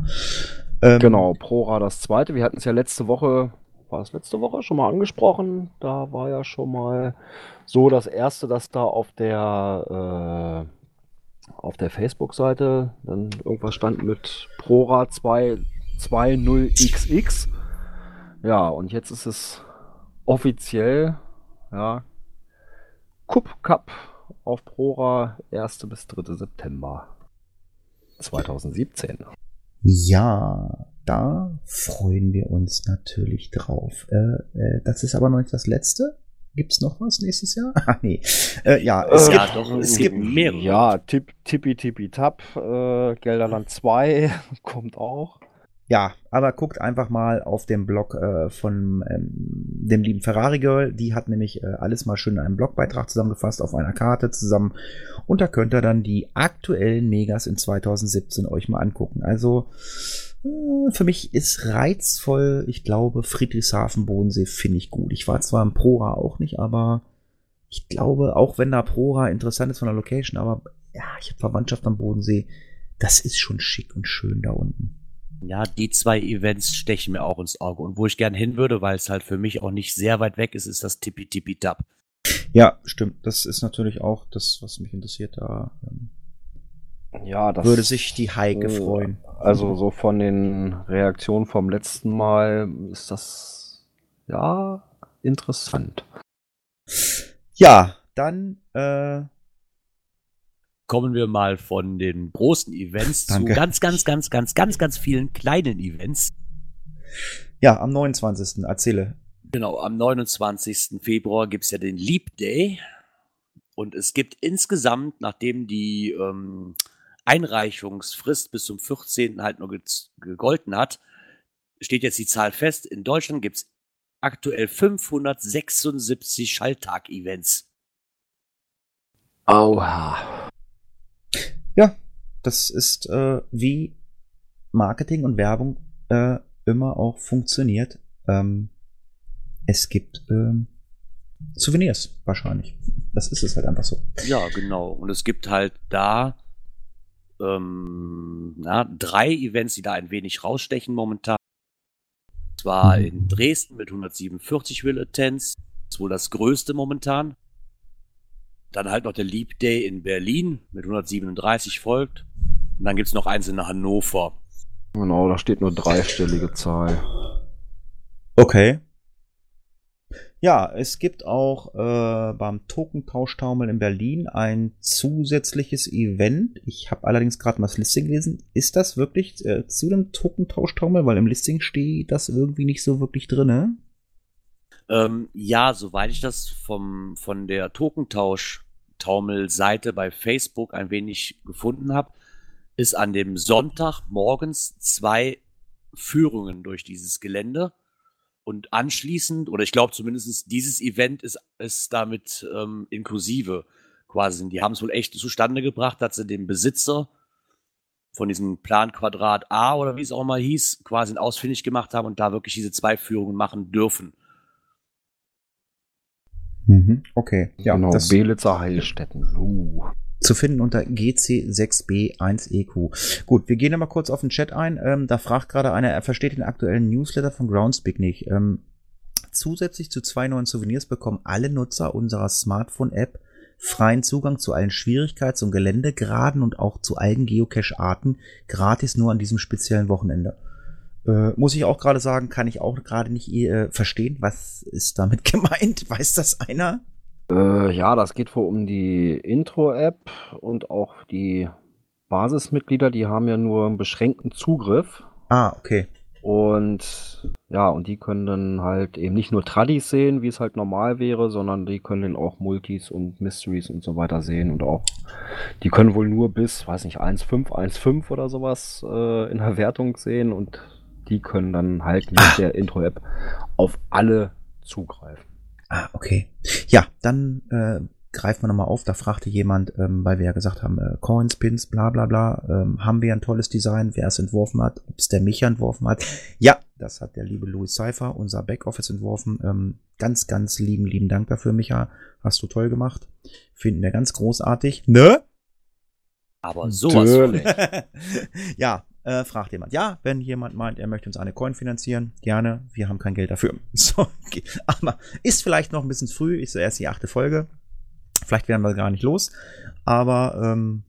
Ähm, Genau, Prora das zweite. Wir hatten es ja letzte Woche, war es letzte Woche schon mal angesprochen. Da war ja schon mal so das erste, dass da auf der, äh, auf der Facebook-Seite dann irgendwas stand mit Prora 2 20XX. Ja, und jetzt ist es offiziell, ja, Cup Cup auf Prora 1. bis 3. September 2017. Ja, da freuen wir uns natürlich drauf. Äh, äh, das ist aber noch nicht das letzte. Gibt's noch was nächstes Jahr? Ah, nee. Äh, ja, es Äh, gibt, ja, doch, es es gibt gibt mehrere. Ja, tipp, tippi tippi tap, äh, Gelderland 2 kommt auch. Ja, aber guckt einfach mal auf dem Blog äh, von ähm, dem lieben Ferrari Girl. Die hat nämlich äh, alles mal schön in einem Blogbeitrag zusammengefasst auf einer Karte zusammen. Und da könnt ihr dann die aktuellen Megas in 2017 euch mal angucken. Also für mich ist reizvoll. Ich glaube, Friedrichshafen Bodensee finde ich gut. Ich war zwar im Prora auch nicht, aber ich glaube, auch wenn da Prora interessant ist von der Location, aber ja, ich habe Verwandtschaft am Bodensee. Das ist schon schick und schön da unten. Ja, die zwei Events stechen mir auch ins Auge. Und wo ich gern hin würde, weil es halt für mich auch nicht sehr weit weg ist, ist das Tippi Tippi Tap. Ja, stimmt. Das ist natürlich auch das, was mich interessiert. Da ähm, Ja, das würde sich die Heike äh, freuen. Also so von den Reaktionen vom letzten Mal ist das ja interessant. Ja, dann äh, Kommen wir mal von den großen Events Danke. zu ganz, ganz, ganz, ganz, ganz, ganz vielen kleinen Events. ja am 29. Erzähle. Genau, am 29. Februar gibt's ja den Leap Day. Und es gibt insgesamt, nachdem die ähm, Einreichungsfrist bis zum 14. halt nur ge gegolten hat, steht jetzt die Zahl fest. In Deutschland gibt's aktuell 576 Schalltag-Events. Oha. Ja, das ist äh, wie Marketing und Werbung äh, immer auch funktioniert. Ähm, es gibt ähm, Souvenirs wahrscheinlich. Das ist es halt einfach so. Ja, genau. Und es gibt halt da ähm, na, drei Events, die da ein wenig rausstechen momentan. Und zwar in Dresden mit 147 Will-Attends. Das ist wohl das größte momentan. Dann halt noch der Leap Day in Berlin mit 137 folgt. Und dann gibt's noch eins in Hannover. Genau, da steht nur dreistellige Zahl. Okay. Ja, es gibt auch äh, beim Tokentauschtaumel in Berlin ein zusätzliches Event. Ich habe allerdings gerade mal das Listing gelesen. Ist das wirklich äh, zu dem Tokentauschtaumel? Weil im Listing steht das irgendwie nicht so wirklich drinne. Ähm, ja, soweit ich das vom, von der Tokentausch-Taumel-Seite bei Facebook ein wenig gefunden habe, ist an dem Sonntag morgens zwei Führungen durch dieses Gelände. Und anschließend, oder ich glaube zumindest dieses Event ist, ist damit ähm, inklusive quasi. Die haben es wohl echt zustande gebracht, dass sie dem Besitzer von diesem Plan Quadrat A oder wie es auch mal hieß, quasi ausfindig gemacht haben und da wirklich diese zwei Führungen machen dürfen. Mhm, okay. Ja, genau, das Belitzer Heilstätten. Uh. Zu finden unter GC6B1EQ. Gut, wir gehen nochmal kurz auf den Chat ein. Ähm, da fragt gerade einer, er versteht den aktuellen Newsletter von Groundspeak nicht. Ähm, zusätzlich zu zwei neuen Souvenirs bekommen alle Nutzer unserer Smartphone-App freien Zugang zu allen Schwierigkeits- und Geländegraden und auch zu allen Geocache-Arten gratis nur an diesem speziellen Wochenende. Äh, muss ich auch gerade sagen, kann ich auch gerade nicht äh, verstehen. Was ist damit gemeint? Weiß das einer? Äh, ja, das geht wohl um die Intro-App und auch die Basismitglieder, die haben ja nur einen beschränkten Zugriff. Ah, okay. Und ja, und die können dann halt eben nicht nur Tradis sehen, wie es halt normal wäre, sondern die können dann auch Multis und Mysteries und so weiter sehen und auch, die können wohl nur bis, weiß nicht, 1.5, 1.5 oder sowas äh, in der Wertung sehen und die können dann halt mit Ah. der Intro-App auf alle zugreifen. Ah, okay. Ja, dann äh, greifen wir nochmal auf. Da fragte jemand, ähm, weil wir ja gesagt haben, äh, Coins, Pins, bla bla bla, ähm, haben wir ein tolles Design, wer es entworfen hat, ob es der Micha entworfen hat. Ja, das hat der liebe Louis Seifer, unser Backoffice entworfen. Ähm, ganz, ganz lieben, lieben Dank dafür, Micha. Hast du toll gemacht. Finden wir ganz großartig. Ne? Aber sowas ja, äh, fragt jemand. Ja, wenn jemand meint, er möchte uns eine Coin finanzieren, gerne. Wir haben kein Geld dafür. So, okay. aber ist vielleicht noch ein bisschen früh. Ist erst die achte Folge. Vielleicht werden wir gar nicht los. Aber ähm,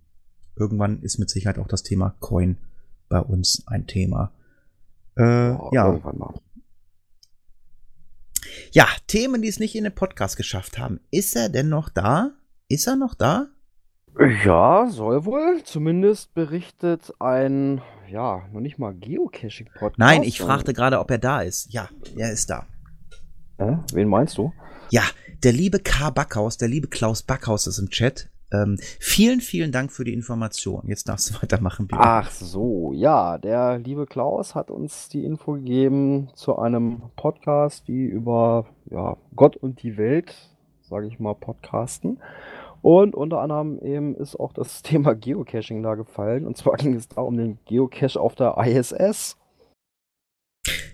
irgendwann ist mit Sicherheit auch das Thema Coin bei uns ein Thema. Äh, ja, Irgendwann mal. ja, Themen, die es nicht in den Podcast geschafft haben. Ist er denn noch da? Ist er noch da? Ja, soll wohl. Zumindest berichtet ein, ja, noch nicht mal Geocaching-Podcast. Nein, ich sondern- fragte gerade, ob er da ist. Ja, er ist da. Äh, wen meinst du? Ja, der liebe K. Backhaus, der liebe Klaus Backhaus ist im Chat. Ähm, vielen, vielen Dank für die Information. Jetzt darfst du weitermachen, Björn. Ach so, ja, der liebe Klaus hat uns die Info gegeben zu einem Podcast, die über ja, Gott und die Welt, sage ich mal, podcasten. Und unter anderem eben ist auch das Thema Geocaching da gefallen. Und zwar ging es da um den Geocache auf der ISS.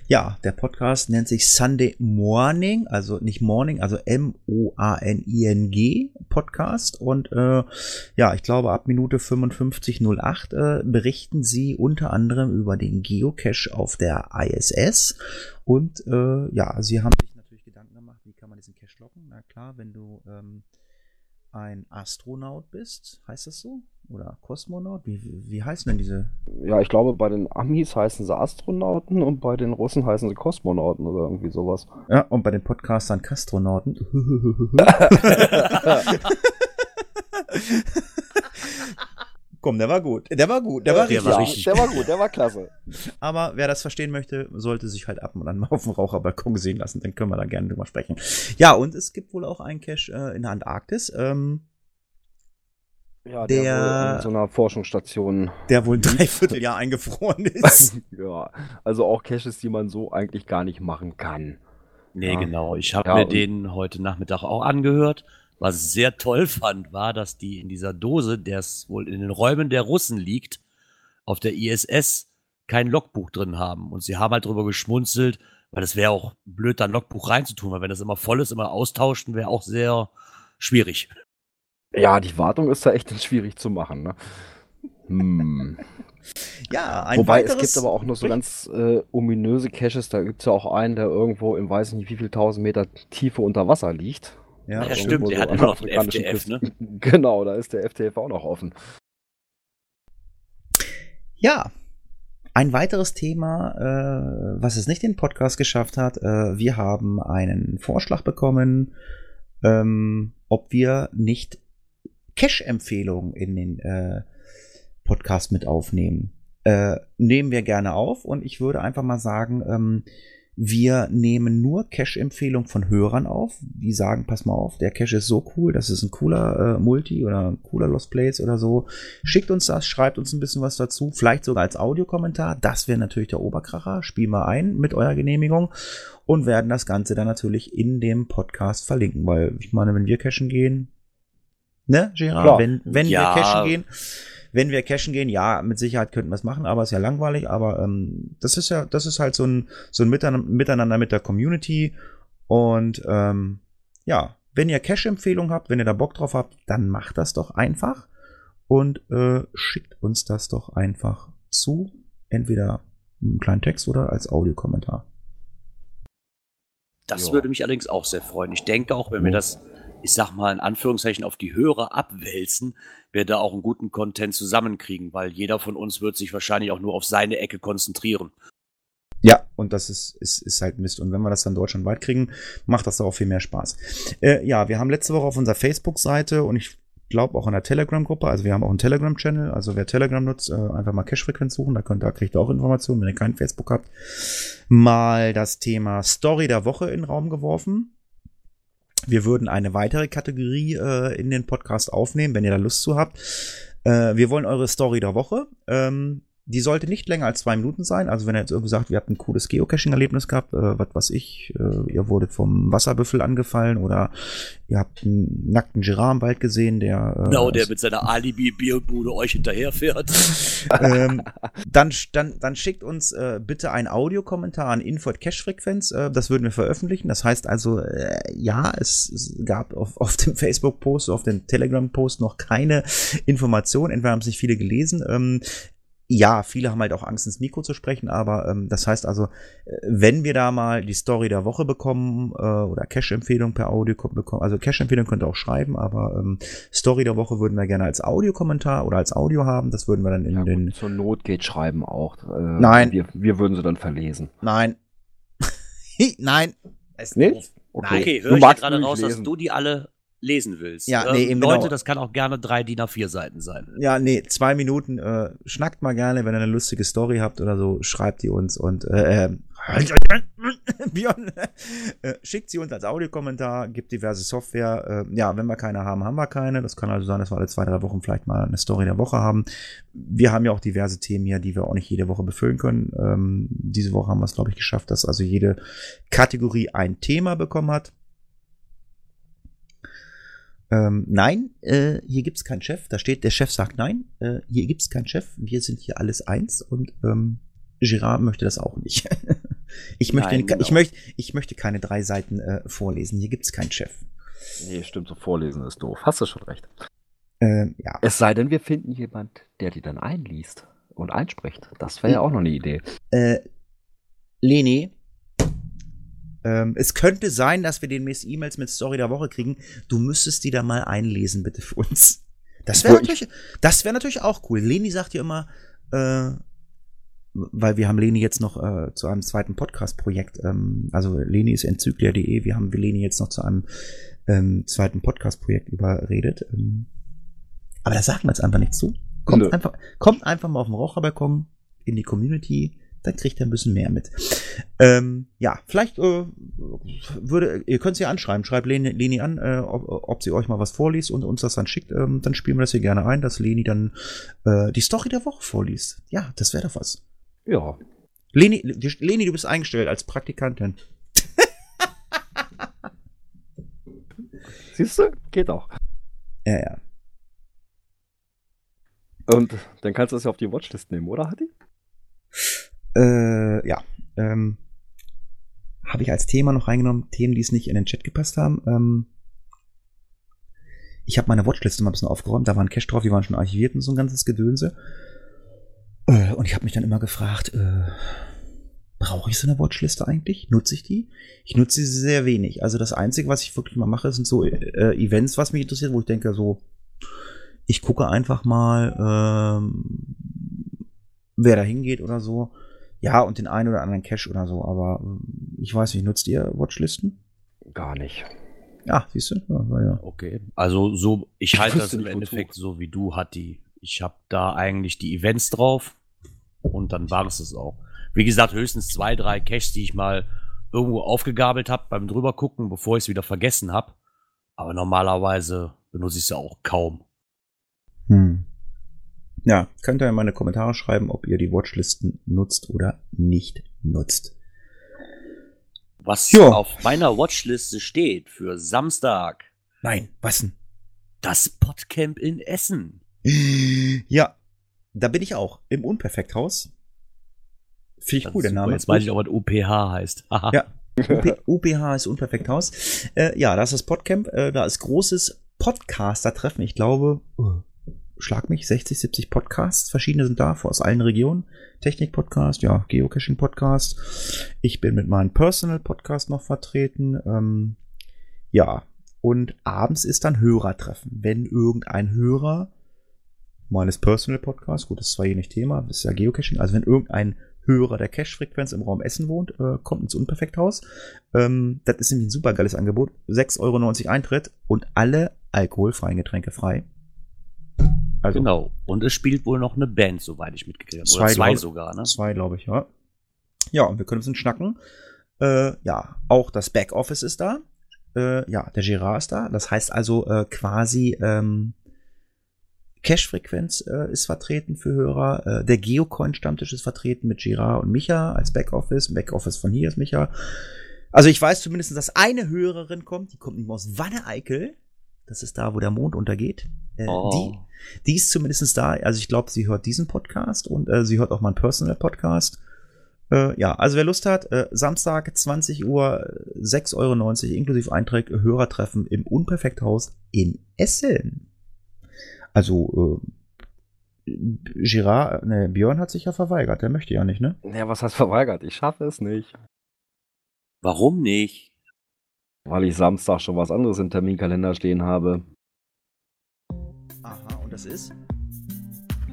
Ja, der Podcast nennt sich Sunday Morning, also nicht Morning, also M-O-A-N-I-N-G Podcast. Und äh, ja, ich glaube, ab Minute 55.08 äh, berichten sie unter anderem über den Geocache auf der ISS. Und äh, ja, sie haben sich natürlich Gedanken gemacht, wie kann man diesen Cache locken. Na klar, wenn du ähm, ein Astronaut bist, heißt das so? Oder Kosmonaut? Wie, wie, heißen denn diese? Ja, ich glaube, bei den Amis heißen sie Astronauten und bei den Russen heißen sie Kosmonauten oder irgendwie sowas. Ja, und bei den Podcastern Kastronauten. Komm, der war gut. Der war gut. Der war Der richtig. war richtig. der war gut, der war klasse. Aber wer das verstehen möchte, sollte sich halt ab und an mal auf dem Raucherbalkon sehen lassen. Dann können wir da gerne drüber sprechen. Ja, und es gibt wohl auch einen Cache äh, in der Antarktis, ähm, Ja, Der- wohl in so einer Forschungsstation. der wohl ein Dreivierteljahr eingefroren ist. ja, also auch Caches, die man so eigentlich gar nicht machen kann. Nee, Ja. genau. Ich habe Ja, mir den heute Nachmittag auch angehört. Was ich sehr toll fand, war, dass die in dieser Dose, der es wohl in den Räumen der Russen liegt, auf der ISS kein Logbuch drin haben. Und sie haben halt drüber geschmunzelt, weil es wäre auch blöd, da ein Logbuch reinzutun, weil wenn das immer voll ist, immer austauschen, wäre auch sehr schwierig. Ja, die Wartung ist da echt schwierig zu machen. Ne? Hm. Ja, ein Wobei es gibt aber auch noch so ganz äh, ominöse Caches. Da gibt es ja auch einen, der irgendwo in weiß nicht wie viel tausend Meter Tiefe unter Wasser liegt. Ja, Ja, stimmt, der hat an immer noch den FTF, ne? Genau, da ist der FTF auch noch offen. Ja. Ein weiteres Thema, äh, was es nicht in den Podcast geschafft hat, äh, wir haben einen Vorschlag bekommen, ähm, ob wir nicht Cash-Empfehlungen in den äh, Podcast mit aufnehmen. Äh, nehmen wir gerne auf und ich würde einfach mal sagen, ähm, wir nehmen nur Cache-Empfehlungen von Hörern auf, die sagen, pass mal auf, der Cache ist so cool, das ist ein cooler äh, Multi oder ein cooler Lost Place oder so. Schickt uns das, schreibt uns ein bisschen was dazu, vielleicht sogar als Audiokommentar. Das wäre natürlich der Oberkracher. Spielen wir ein mit eurer Genehmigung und werden das Ganze dann natürlich in dem Podcast verlinken, weil ich meine, wenn wir cashen gehen, ne, Gerard, Klar. wenn, wenn Ja. wir cashen gehen, wenn wir cashen gehen, ja, mit Sicherheit könnten wir es machen, aber ist ja langweilig, aber ähm, das ist ja, das ist halt so ein, so ein Miteinander, mit der Community und ähm, ja, wenn ihr Cash-Empfehlungen habt, wenn ihr da Bock drauf habt, dann macht das doch einfach und äh, schickt uns das doch einfach zu, entweder einen kleinen Text oder als Audiokommentar. Das Ja. würde mich allerdings auch sehr freuen. Ich denke auch, wenn wir das, ich sag mal in Anführungszeichen, auf die Hörer abwälzen, wir da auch einen guten Content zusammenkriegen, weil jeder von uns wird sich wahrscheinlich auch nur auf seine Ecke konzentrieren. Ja, und das ist, ist, ist halt Mist. Und wenn wir das dann deutschlandweit kriegen, macht das auch viel mehr Spaß. Äh, ja, wir haben letzte Woche auf unserer Facebook-Seite und ich glaube auch in der Telegram-Gruppe, also wir haben auch einen Telegram-Channel, also wer Telegram nutzt, äh, einfach mal Cache-Frequenz suchen, da, könnt, da kriegt ihr auch Informationen, wenn ihr kein Facebook habt. Mal das Thema Story der Woche in den Raum geworfen. Wir würden eine weitere Kategorie äh, in den Podcast aufnehmen, wenn ihr da Lust zu habt. Äh, wir wollen eure Story der Woche. Ähm, die sollte nicht länger als zwei Minuten sein. Also wenn ihr jetzt irgendwie sagt, ihr habt ein cooles Geocaching-Erlebnis gehabt, äh, was weiß ich, äh, ihr wurdet vom Wasserbüffel angefallen oder ihr habt einen nackten Girard im Wald gesehen, der... Äh, Genau, der mit seiner Alibi-Bierbude euch hinterherfährt. ähm, dann, dann, dann schickt uns äh, bitte einen Audiokommentar an info.cashfrequenz. Äh, das würden wir veröffentlichen. Das heißt also, äh, ja, es, es gab auf, auf dem Facebook-Post, auf dem Telegram-Post noch keine Informationen. Entweder haben es nicht viele gelesen. Ähm, ja, viele haben halt auch Angst, ins Mikro zu sprechen, aber ähm, das heißt also, äh, wenn wir da mal die Story der Woche bekommen äh, oder Cash-Empfehlung per Audio bekommen, also Cash-Empfehlung könnt ihr auch schreiben, aber ähm, Story der Woche würden wir gerne als Audiokommentar oder als Audio haben. Das würden wir dann in Ja, den. gut, zur Not geht schreiben auch. Äh, Nein. Wir, wir würden sie dann verlesen. Nein. Nein. Nicht? Okay. Okay, Du höre ich gerade raus, dass lesen. du die alle lesen willst. Ja, Ähm, nee, eben Leute, genau. das kann auch gerne drei DIN A4 Seiten sein. Ja, nee, zwei Minuten. Äh, schnackt mal gerne, wenn ihr eine lustige Story habt oder so, schreibt die uns und äh, äh, Björn, äh, schickt sie uns als Audiokommentar, gibt diverse Software. Äh, ja, wenn wir keine haben, haben wir keine. Das kann also sein, dass wir alle zwei, drei Wochen vielleicht mal eine Story der Woche haben. Wir haben ja auch diverse Themen hier, die wir auch nicht jede Woche befüllen können. Ähm, diese Woche haben wir es, glaube ich, geschafft, dass also jede Kategorie ein Thema bekommen hat. Ähm, nein, äh, hier gibt's keinen Chef. Da steht, der Chef sagt nein. Äh, hier gibt's keinen Chef. Wir sind hier alles eins und ähm, Girard möchte das auch nicht. ich, möchte, Nein, genau. ich, möchte, ich möchte keine drei Seiten äh, vorlesen. Hier gibt's keinen Chef. Nee, stimmt, so vorlesen ist doof. Hast du schon recht. Ähm, ja. Es sei denn, wir finden jemand, der die dann einliest und einspricht. Das wäre ja auch noch eine Idee. Äh, Leni, ähm, es könnte sein, dass wir demnächst E-Mails mit Story der Woche kriegen. Du müsstest die da mal einlesen, bitte für uns. Das wäre natürlich, das wäre natürlich auch cool. Leni sagt ja immer, äh, weil wir haben Leni jetzt noch äh, zu einem zweiten Podcast-Projekt, ähm, also Leni ist enzyklia.de, wir haben Leni jetzt noch zu einem ähm, zweiten Podcast-Projekt überredet. Ähm, aber da sagen wir jetzt einfach nicht zu. Kommt Nö. einfach, kommt einfach mal auf den Raucherbalkon in die Community, dann kriegt ihr ein bisschen mehr mit. Ähm, ja, vielleicht äh, würde, ihr könnt sie anschreiben, schreibt Leni, Leni an, äh, ob, ob sie euch mal was vorliest und uns das dann schickt, ähm, dann spielen wir das hier gerne ein, dass Leni dann äh, die Story der Woche vorliest. Ja, das wäre doch was. Ja. Leni, Leni, du bist eingestellt als Praktikantin. Siehst du? Geht auch. Ja, ja. Und dann kannst du es ja auf die Watchlist nehmen, oder, Hatti? Äh, ja. Ähm, Habe ich als Thema noch reingenommen, Themen, die es nicht in den Chat gepasst haben. Ähm, ich habe meine Watchliste mal ein bisschen aufgeräumt, da waren Cache drauf, die waren schon archiviert und so ein ganzes Gedönse. Äh, und ich habe mich dann immer gefragt, äh, brauche ich so eine Watchliste eigentlich? Nutze ich die? Ich nutze sie sehr wenig. Also das Einzige, was ich wirklich mal mache, sind so äh, Events, was mich interessiert, wo ich denke so, ich gucke einfach mal, ähm, wer da hingeht oder so. Ja, und den einen oder anderen Cache oder so, aber ähm, ich weiß nicht, nutzt ihr Watchlisten? Gar nicht. Ja, siehst du? Ja, ja. Okay. Also so, ich halte das im. Endeffekt so wie du, Hatti. Ich habe da eigentlich die Events drauf und dann war es es auch. Wie gesagt, höchstens zwei, drei Caches, die ich mal irgendwo aufgegabelt habe beim drüber gucken, bevor ich es wieder vergessen habe. Aber normalerweise benutze ich es ja auch kaum. Hm. Ja, könnt ihr in meine Kommentare schreiben, ob ihr die Watchlisten nutzt oder nicht nutzt. Was Ja. auf meiner Watchliste steht für Samstag, Nein, was denn? das Podcamp in Essen. Ja, da bin ich auch. Im Unperfekthaus. Finde ich Das cool, der Name. Jetzt weiß ich auch, was UPH heißt. Ja. UPH ist Unperfekthaus. Äh, ja, das ist Podcamp. Äh, da ist großes Podcaster-Treffen. Ich glaube, äh, schlag mich, 60, 70 Podcasts. Verschiedene sind da, aus allen Regionen. Technik-Podcast, ja, Geocaching-Podcast. Ich bin mit meinem Personal-Podcast noch vertreten. Ähm, ja, und abends ist dann Hörertreffen. Wenn irgendein Hörer meines Personal Podcasts, gut, das ist zwar hier nicht Thema, das ist ja Geocaching, also wenn irgendein Hörer der Cash-Frequenz im Raum Essen wohnt, äh, kommt ins Unperfekthaus. Ähm, das ist nämlich ein super geiles Angebot. 6,90 Euro Eintritt und alle alkoholfreien Getränke frei. Also genau. Und es spielt wohl noch eine Band, soweit ich mitgekriegt habe. Zwei, Oder zwei glaub- sogar, ne? Zwei, glaube ich, ja. Ja, und wir können ein bisschen schnacken. Äh, ja, auch das Backoffice ist da. Äh, ja, der Girard ist da. Das heißt also äh, quasi ähm, Cash-Frequenz äh, ist vertreten für Hörer. Äh, der Geocoin-Stammtisch ist vertreten mit Girard und Micha als Backoffice. Backoffice von hier ist Micha. Also ich weiß zumindest, dass eine Hörerin kommt. Die kommt nicht aus Wanne-Eickel. Das ist da, wo der Mond untergeht. Äh, Oh. Die die ist zumindest da. Also ich glaube, sie hört diesen Podcast und äh, sie hört auch meinen Personal-Podcast. Äh, ja, also wer Lust hat, äh, Samstag 20 Uhr, äh, 6,90 Euro inklusive Eintrag, Hörertreffen im Unperfekthaus in Essen. Also, äh, Girard, ne, Björn hat sich ja verweigert, der möchte ja nicht, ne? Ja, was heißt verweigert? Ich schaffe es nicht. Warum nicht? Weil ich Samstag schon was anderes im Terminkalender stehen habe. Aha, und das ist?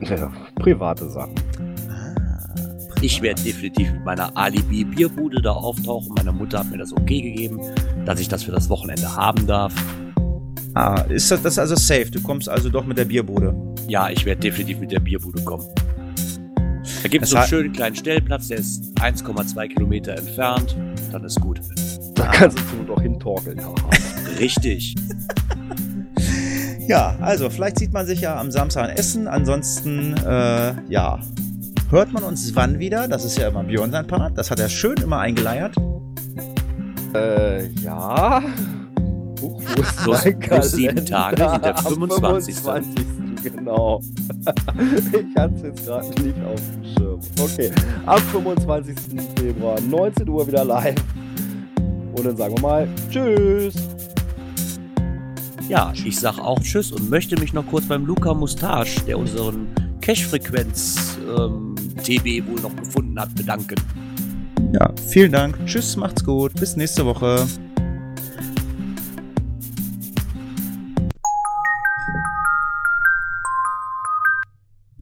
Ja, private Sachen. Ah, Ich werde definitiv mit meiner Alibi-Bierbude da auftauchen. Meine Mutter hat mir das okay gegeben, dass ich das für das Wochenende haben darf. Ah, ist das, also safe? Du kommst also doch mit der Bierbude. Ja, ich werde definitiv mit der Bierbude kommen. Da gibt es so einen schönen kleinen Stellplatz, der ist 1,2 Kilometer entfernt. Dann ist gut. Da kannst du zum doch hintorkeln. Richtig. Ja, also vielleicht sieht man sich ja am Samstag in Essen. Ansonsten, äh, ja, hört man uns wann wieder? Das ist ja immer Björn sein Part. Das hat er schön immer eingeleiert. äh, ja. Huch, wo ist Plus- mein plus sieben? Tage sind der Am 25.. 25., Genau. ich hatte es jetzt gerade nicht auf dem Schirm. Okay, am 25. Februar, 19 Uhr wieder live. Und dann sagen wir mal Tschüss. Ja, ich sag auch Tschüss und möchte mich noch kurz beim Luca Mustache, der unseren Cash-Frequenz-TB wohl noch gefunden hat, bedanken. Ja, vielen Dank. Tschüss, macht's gut. Bis nächste Woche.